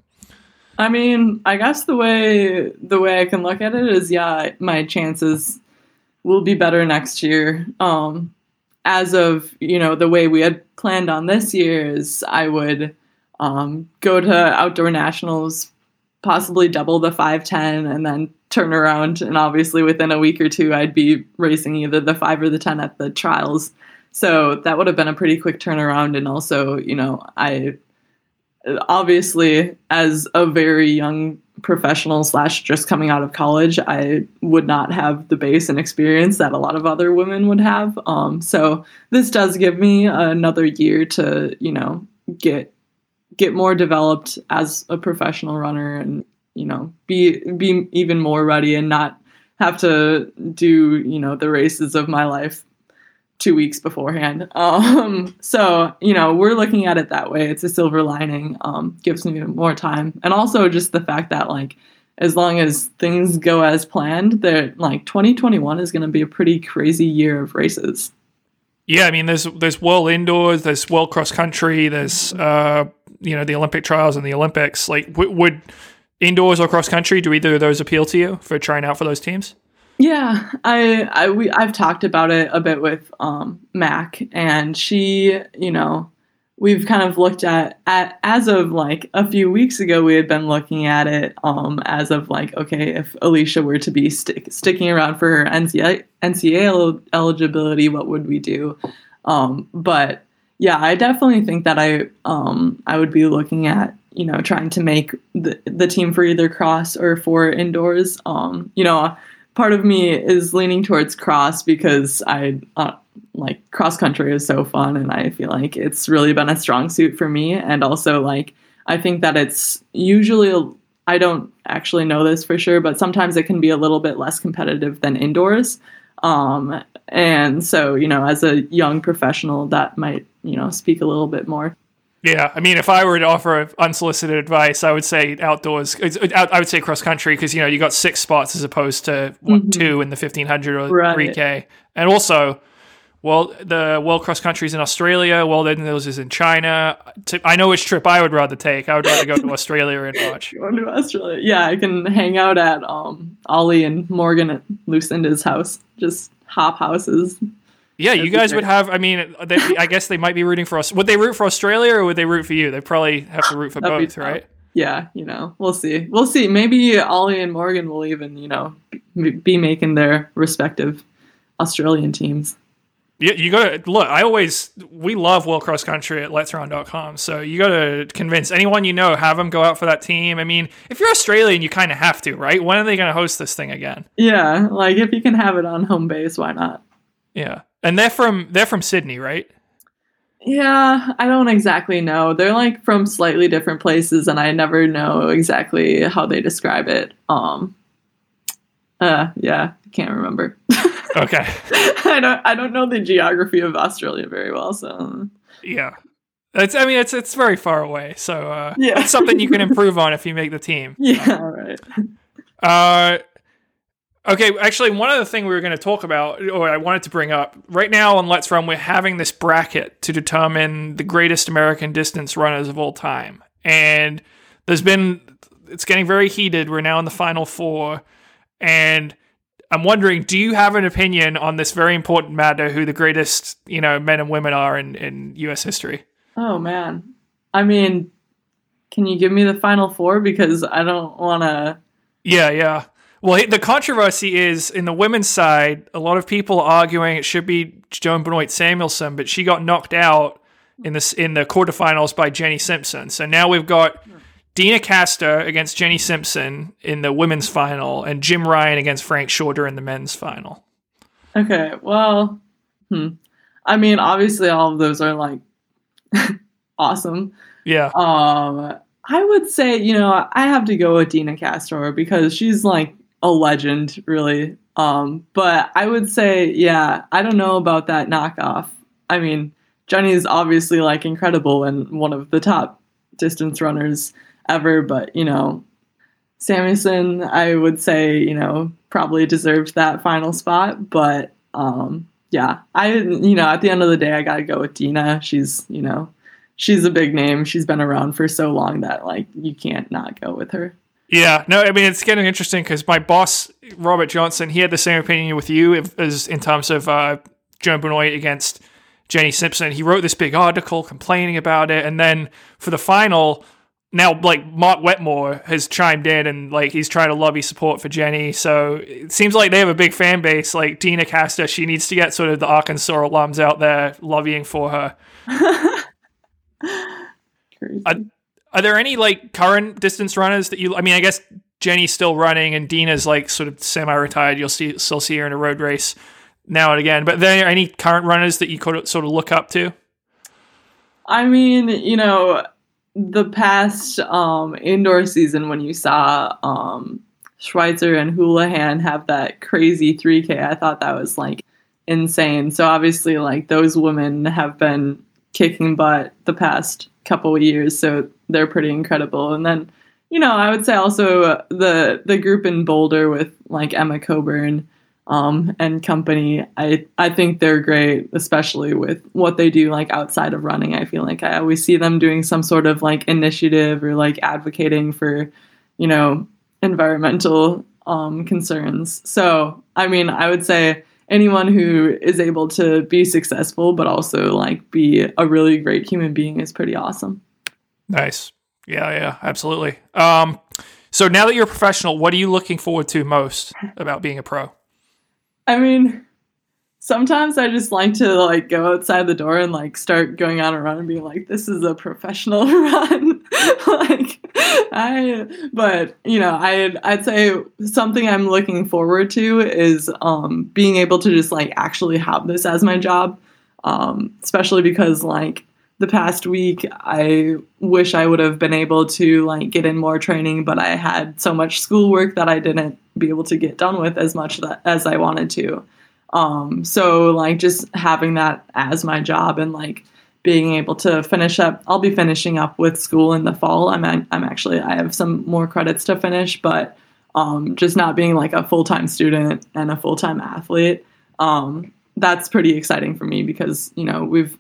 I mean, I guess the way the way I can look at it is, yeah, my chances will be better next year. Um, as of you know, the way we had planned on this year is, I would um, go to outdoor nationals, possibly double the five ten, and then turn around. And obviously, within a week or two, I'd be racing either the five or the ten at the trials. So that would have been a pretty quick turnaround. And also, you know, I obviously as a very young professional slash just coming out of college i would not have the base and experience that a lot of other women would have. Um, so this does give me another year to you know get get more developed as a professional runner and you know be be even more ready and not have to do you know the races of my life two weeks beforehand. Um, so, you know, we're looking at it that way. It's a silver lining, um, gives me more time. And also just the fact that, like, as long as things go as planned, that like 2021 is going to be a pretty crazy year of races. Yeah, I mean, there's there's world indoors, there's world cross country, there's uh, you know the Olympic trials and the Olympics. Like, w- would indoors or cross country do either of those appeal to you for trying out for those teams? Yeah, I I we I've talked about it a bit with um Mac and she, you know, we've kind of looked at at as of like a few weeks ago we had been looking at it um as of like okay, if Alicia were to be stick, sticking around for her NCAA NCAA eligibility, what would we do? Um but yeah, I definitely think that I um I would be looking at you know trying to make the the team for either cross or for indoors. Um, you know, part of me is leaning towards cross because I uh, like cross country is so fun and I feel like it's really been a strong suit for me. And also like I think that it's usually I don't actually know this for sure but sometimes it can be a little bit less competitive than indoors. Um, and so you know as a young professional that might you know speak a little bit more yeah, I mean, if I were to offer unsolicited advice, I would say outdoors. I would say cross country because you know you got six spots as opposed to what mm-hmm. two in the fifteen hundred or three k, and also, well, the World Cross Country is in Australia. World Indoors is in China. I know which trip I would rather take. I would rather go to Australia and watch. Go to Australia, yeah. I can hang out at um, Ollie and Morgan at Lucinda's house. Just hop houses. Yeah, you guys would have. I mean, they, I guess they might be rooting for us. Would they root for Australia or would they root for you? They probably have to root for both, right? Yeah, you know, we'll see. We'll see. Maybe Ollie and Morgan will even, you know, be making their respective Australian teams. Yeah, you got to look. I always we love World Cross Country at Let'sRun.com. So you got to convince anyone you know, have them go out for that team. I mean, if you're Australian, you kind of have to, right? When are they going to host this thing again? Yeah, like if you can have it on home base, why not? Yeah. And they're from they're from Sydney, right? Yeah, I don't exactly know. They're like from slightly different places and I never know exactly how they describe it. Um uh yeah, can't remember. Okay. I don't I don't know the geography of Australia very well, so Yeah. It's I mean it's it's very far away. So uh yeah. it's something you can improve on if you make the team. Yeah, right. Uh Okay, actually, one other thing we were going to talk about, or I wanted to bring up, right now on Let's Run, we're having this bracket to determine the greatest American distance runners of all time. And there's been, it's getting very heated. We're now in the final four. And I'm wondering, do you have an opinion on this very important matter, who the greatest, you know, men and women are in, in U.S. history? Oh, man. I mean, can you give me the final four? Because I don't want to. Yeah, yeah. Well, the controversy is in the women's side. A lot of people are arguing it should be Joan Benoit Samuelson, but she got knocked out in this in the quarterfinals by Jenny Simpson. So now we've got Deena Kastor against Jenny Simpson in the women's final, and Jim Ryun against Frank Shorter in the men's final. Okay, well, hmm. I mean, obviously, all of those are like awesome. Yeah. Um, I would say, you know, I have to go with Deena Kastor because she's like a legend, really. Um, but I would say, yeah, I don't know about that knockoff. I mean, Jenny is obviously like incredible and one of the top distance runners ever, but you know, Samuelson, I would say, you know, probably deserved that final spot, but um, yeah, I you know at the end of the day I gotta go with Deena. She's you know she's a big name. She's been around for so long that like you can't not go with her. Yeah, no, I mean it's getting interesting because my boss Robert Johnson, he had the same opinion with you as in terms of uh, Joan Benoit against Jenny Simpson. He wrote this big article complaining about it, and then for the final, now like Mark Wetmore has chimed in and like he's trying to lobby support for Jenny. So it seems like they have a big fan base. Like Deena Kastor, she needs to get sort of the Arkansas alums out there lobbying for her. Crazy. Are, are there any like current distance runners that you? I mean, I guess Jenny's still running and Deena's like sort of semi-retired. You'll see still see her in a road race now and again. But are there any current runners that you could sort of look up to? I mean, you know, the past um, indoor season when you saw um, Schweizer and Houlihan have that crazy 3K, I thought that was like insane. So obviously, like those women have been kicking butt the past couple of years, so they're pretty incredible. And then, you know, I would say also the the group in Boulder with like Emma Coburn um, and company. I I think they're great, especially with what they do like outside of running. I feel like I always see them doing some sort of like initiative or like advocating for, you know, environmental um, concerns. So I mean, I would say anyone who is able to be successful but also like be a really great human being is pretty awesome. Nice. Yeah, yeah, absolutely. Um, so now that you're a professional, what are you looking forward to most about being a pro? I mean, sometimes I just like to like go outside the door and like start going on a run and be like, this is a professional run. like I but you know, I I'd say something I'm looking forward to is um being able to just like actually have this as my job. Um, especially because like the past week I wish I would have been able to like get in more training, but I had so much schoolwork that I didn't be able to get done with as much that, as I wanted to. Um, so like just having that as my job and like being able to finish up, I'll be finishing up with school in the fall. I'm I'm actually I have some more credits to finish, but um, just not being like a full time student and a full time athlete, um, that's pretty exciting for me because you know we've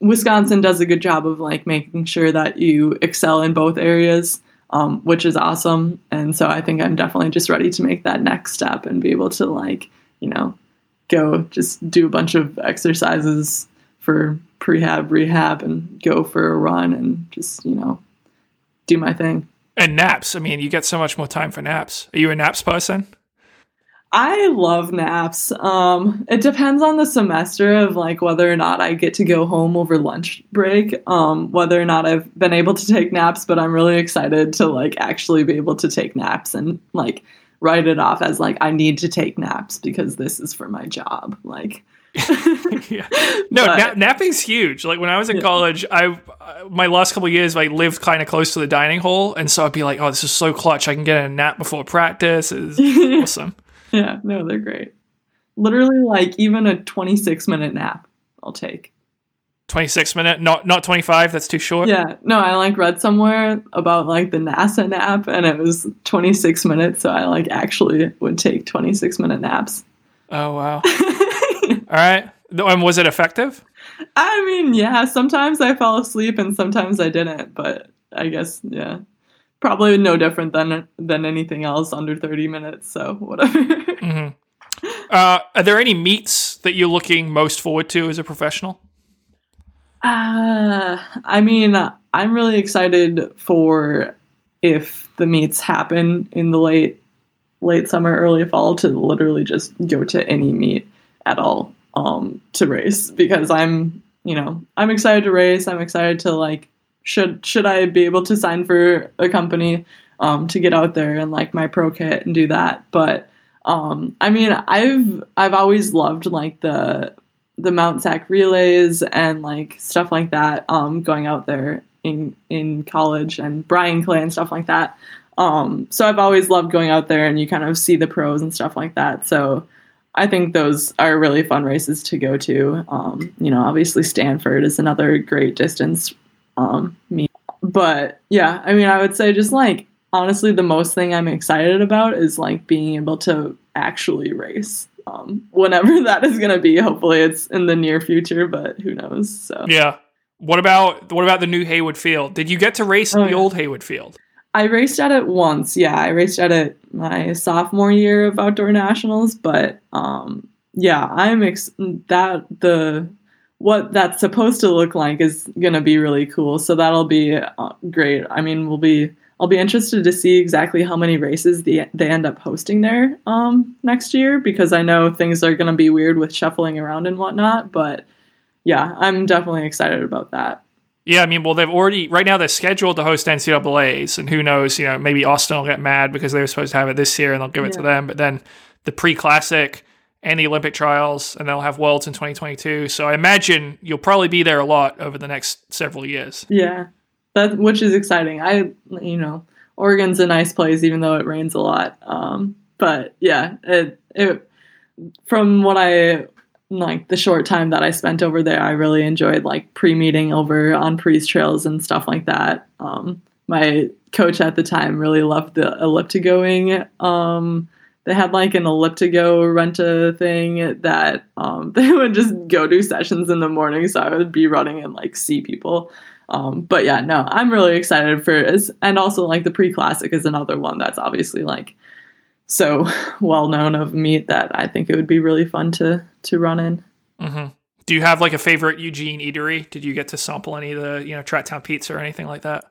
Wisconsin does a good job of like making sure that you excel in both areas um, which is awesome. And so I think I'm definitely just ready to make that next step and be able to like, you know, go just do a bunch of exercises for prehab, rehab, and go for a run and just, you know, do my thing. And naps. I mean, you get so much more time for naps. Are you a naps person? I love naps. Um, it depends on the semester of like whether or not I get to go home over lunch break, um, whether or not I've been able to take naps, but I'm really excited to like actually be able to take naps and like write it off as like I need to take naps because this is for my job. Like yeah. No, but, na- napping's huge. Like when I was in yeah. college, I uh, my last couple years I lived kind of close to the dining hall, and so I'd be like, "Oh, this is so clutch! I can get a nap before practice. Is awesome." Yeah, no, they're great. Literally, like even a 26 minute nap, I'll take. 26 minute, not not 25. That's too short. Yeah, no, I like read somewhere about like the NASA nap, and it was 26 minutes. So I like actually would take 26 minute naps. Oh wow! All right, and was it effective? I mean, yeah. Sometimes I fell asleep, and sometimes I didn't. But I guess, yeah probably no different than than anything else under 30 minutes so whatever mm-hmm. uh, are there any meets that you're looking most forward to as a professional uh, i mean i'm really excited for if the meets happen in the late late summer early fall to literally just go to any meet at all um, to race because i'm you know i'm excited to race i'm excited to like should should I be able to sign for a company um, to get out there and like my pro kit and do that. But um, I mean, I've I've always loved like the the Mount Sac relays and like stuff like that. Um, going out there in in college and Bryan Clay and stuff like that. Um, so I've always loved going out there and you kind of see the pros and stuff like that. So I think those are really fun races to go to. Um, you know, obviously Stanford is another great distance um, me. But yeah, I mean, I would say just like honestly, the most thing I'm excited about is like being able to actually race. Um, whenever that is going to be. Hopefully, it's in the near future, but who knows? So Yeah. What about what about the new Hayward Field? Did you get to race Oh, the yeah. old Hayward Field? I raced at it once. Yeah, I raced at it my sophomore year of outdoor nationals, but um yeah, I'm ex- that the what that's supposed to look like is going to be really cool. So that'll be uh, great. I mean, we'll be I'll be interested to see exactly how many races they they end up hosting there um next year because I know things are going to be weird with shuffling around and whatnot, but yeah, I'm definitely excited about that. Yeah, I mean, well, they've already right now they're scheduled to host NCAA's, and who knows? You know, maybe Austin will get mad because they were supposed to have it this year, and they'll give it to them. But then the pre-classic and the Olympic trials, and they'll have Worlds in 2022. So I imagine you'll probably be there a lot over the next several years. Yeah, that which is exciting. I you know Oregon's a nice place even though it rains a lot. Um, but yeah, it it from what I like the short time that I spent over there, I really enjoyed like pre meeting over on Pre's trails and stuff like that. Um, my coach at the time really loved the elliptigoing. Um, they had like an elliptigo rent a thing that um, they would just go do sessions in the morning. So I would be running and like see people. Um, but yeah, no, I'm really excited for it. And also like the pre classic is another one that's obviously like so well known of meet that I think it would be really fun to to run in. Mm-hmm. Do you have like a favorite Eugene eatery? Did you get to sample any of the you know Track Town Pizza or anything like that?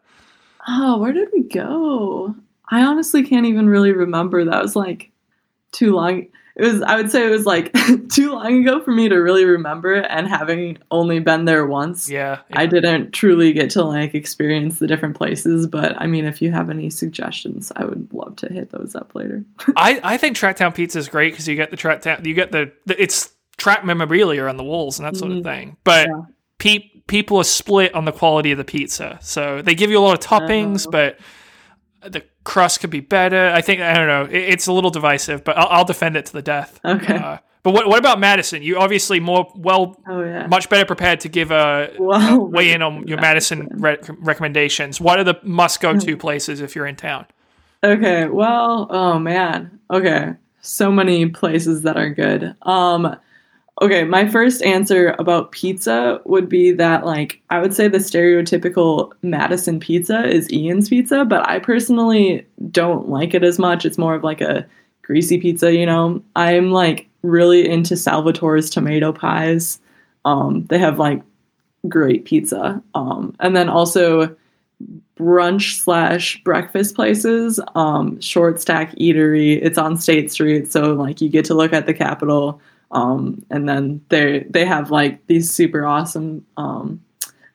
Oh, where did we go? I honestly can't even really remember. That was like too long. It was I would say it was like too long ago for me to really remember and having only been there once. Yeah, I didn't truly get to like experience the different places, but I mean if you have any suggestions, I would love to hit those up later. I, I think Tracktown Pizza is great because you get the track town, you get the, the it's track memorabilia on the walls and that sort of Mhm. thing. But Yeah. pe- people are split on the quality of the pizza, so they give you a lot of toppings, Oh. but the crust could be better. I think I don't know. It, it's a little divisive, but I'll, I'll defend it to the death. Okay. Uh, but what what about Madison? You obviously more well. Oh yeah. Much better prepared to give a, Well, a weigh in on your Madison re- recommendations. What are the must go Hmm. to places if you're in town? Okay, well, oh man. Okay. So many places that are good. Um okay, my first answer about pizza would be that like I would say the stereotypical Madison pizza is Ian's pizza, but I personally don't like it as much. It's more of like a greasy pizza, you know. I'm like really into Salvatore's tomato pies. Um they have like great pizza. Um and then also brunch slash breakfast places. Um, Short Stack Eatery. It's on State Street, so like you get to look at the Capitol. Um, and then they they have like these super awesome um,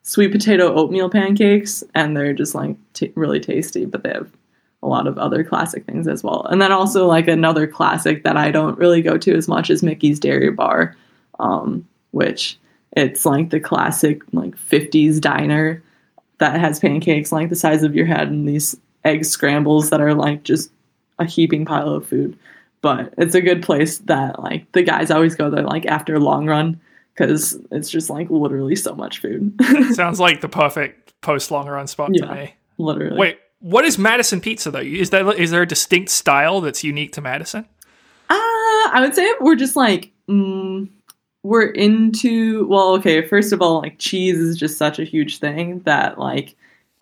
sweet potato oatmeal pancakes, and they're just like t- really tasty. But they have a lot of other classic things as well. And then also like another classic that I don't really go to as much is Mickey's Dairy Bar, um, which it's like the classic like 50s diner that has pancakes like the size of your head and these egg scrambles that are like just a heaping pile of food. But it's a good place that like the guys always go there like after a long run because it's just like literally so much food. Sounds like the perfect post long run spot to me. literally. Wait, what is Madison pizza though? Is that is there a distinct style that's unique to Madison? Uh, I would say we're just like mm, we're into well, okay, first of all, like cheese is just such a huge thing that like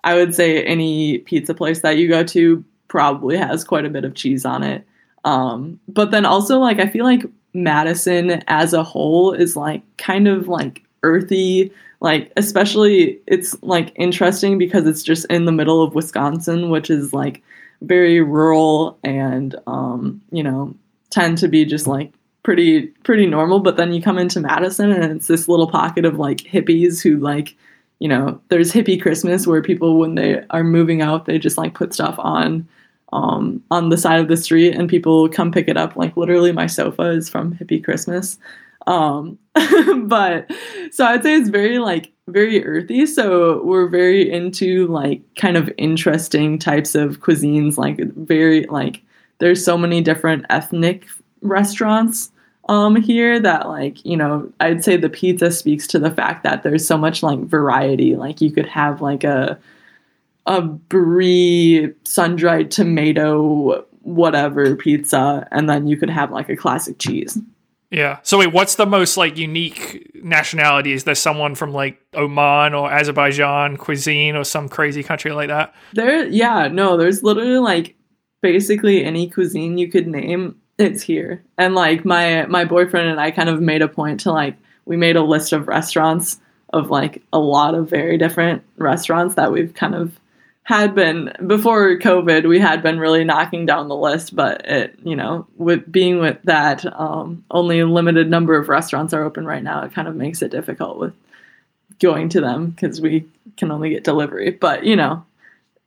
I would say any pizza place that you go to probably has quite a bit of cheese on it. Um, but then also like I feel like Madison as a whole is like kind of like earthy, like especially it's like interesting because it's just in the middle of Wisconsin, which is like very rural and um, you know, tend to be just like pretty pretty normal. But then you come into madison and it's this little pocket of like hippies who like you know there's hippie christmas where people when they are moving out they just like put stuff on um, on the side of the street and people come pick it up. Like literally my sofa is from hippie christmas. Um, but so i'd say it's very like very earthy. So we're very into like kind of interesting types of cuisines. Like very like there's so many different ethnic restaurants um here that like you know i'd say the pizza speaks to the fact that there's so much like variety. Like you could have like a a brie sun-dried tomato whatever pizza and then you could have like a classic cheese Yeah. So wait, what's the most like unique nationality? Is there someone from like Oman or Azerbaijan cuisine or some crazy country like that? There, yeah, no, there's literally like basically any cuisine you could name, it's here. And like my my boyfriend and I kind of made a point to like we made a list of restaurants of like a lot of very different restaurants that we've kind of had been before COVID, we had been really knocking down the list, but it, you know, with being with that, um, only a limited number of restaurants are open right now. It kind of makes it difficult with going to them because we can only get delivery. But you know,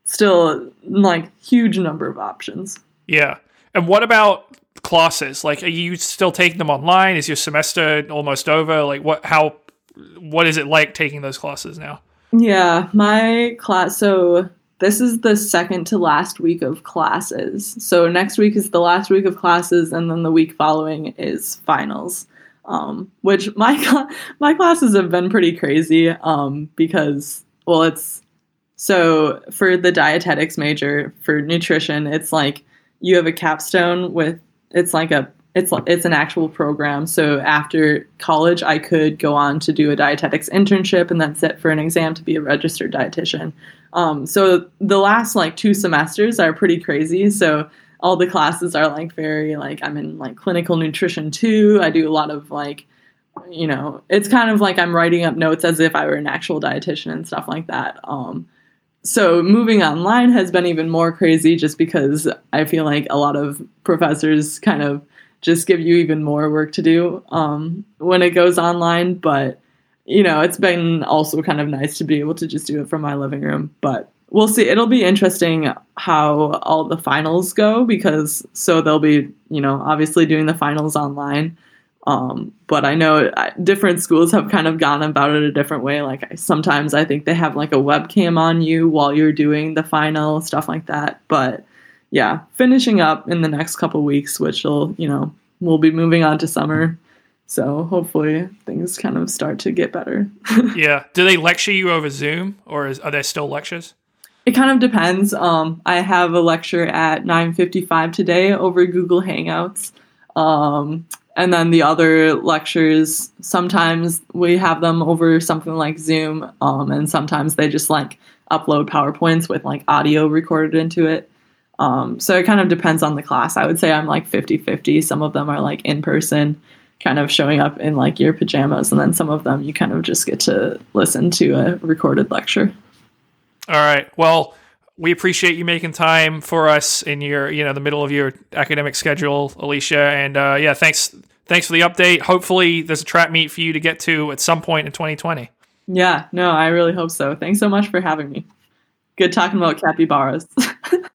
still like huge number of options. Yeah. And what about classes? Like, are you still taking them online? Is your semester almost over? Like, what? How? What is it like taking those classes now? Yeah, my class. So this is the second to last week of classes. So next week is the last week of classes, and then the week following is finals. Um, which my my classes have been pretty crazy um, because well, it's so for the dietetics major for nutrition, it's like you have a capstone with it's like a it's it's an actual program. So after college, I could go on to do a dietetics internship and then sit for an exam to be a registered dietitian. Um, so the last like two semesters are pretty crazy. So all the classes are like very like I'm in like clinical nutrition too. I do a lot of like you know it's kind of like I'm writing up notes as if I were an actual dietitian and stuff like that. Um, so moving online has been even more crazy just because I feel like a lot of professors kind of just give you even more work to do um, when it goes online. But you know, it's been also kind of nice to be able to just do it from my living room. But we'll see. It'll be interesting how all the finals go because so they'll be, you know, obviously doing the finals online. Um, but I know different schools have kind of gone about it a different way. Like sometimes I think they have like a webcam on you while you're doing the final stuff like that. But yeah, finishing up in the next couple weeks, which will, you know, we'll be moving on to summer. So hopefully things kind of start to get better. yeah. Do they lecture you over Zoom or is, are there still lectures? It kind of depends. Um, I have a lecture at 9:55 today over Google Hangouts. Um, and then the other lectures, sometimes we have them over something like Zoom, um, and sometimes they just like upload PowerPoints with like audio recorded into it. Um, so it kind of depends on the class. I would say I'm like 50 50. Some of them are like in person, kind of showing up in like your pajamas, and then some of them you kind of just get to listen to a recorded lecture. All right. Well, we appreciate you making time for us in your, you know, the middle of your academic schedule, Alicia. And uh, yeah, thanks, thanks for the update. Hopefully, there's a trap meet for you to get to at some point in 2020. Yeah. No, I really hope so. Thanks so much for having me. Good talking about capybaras.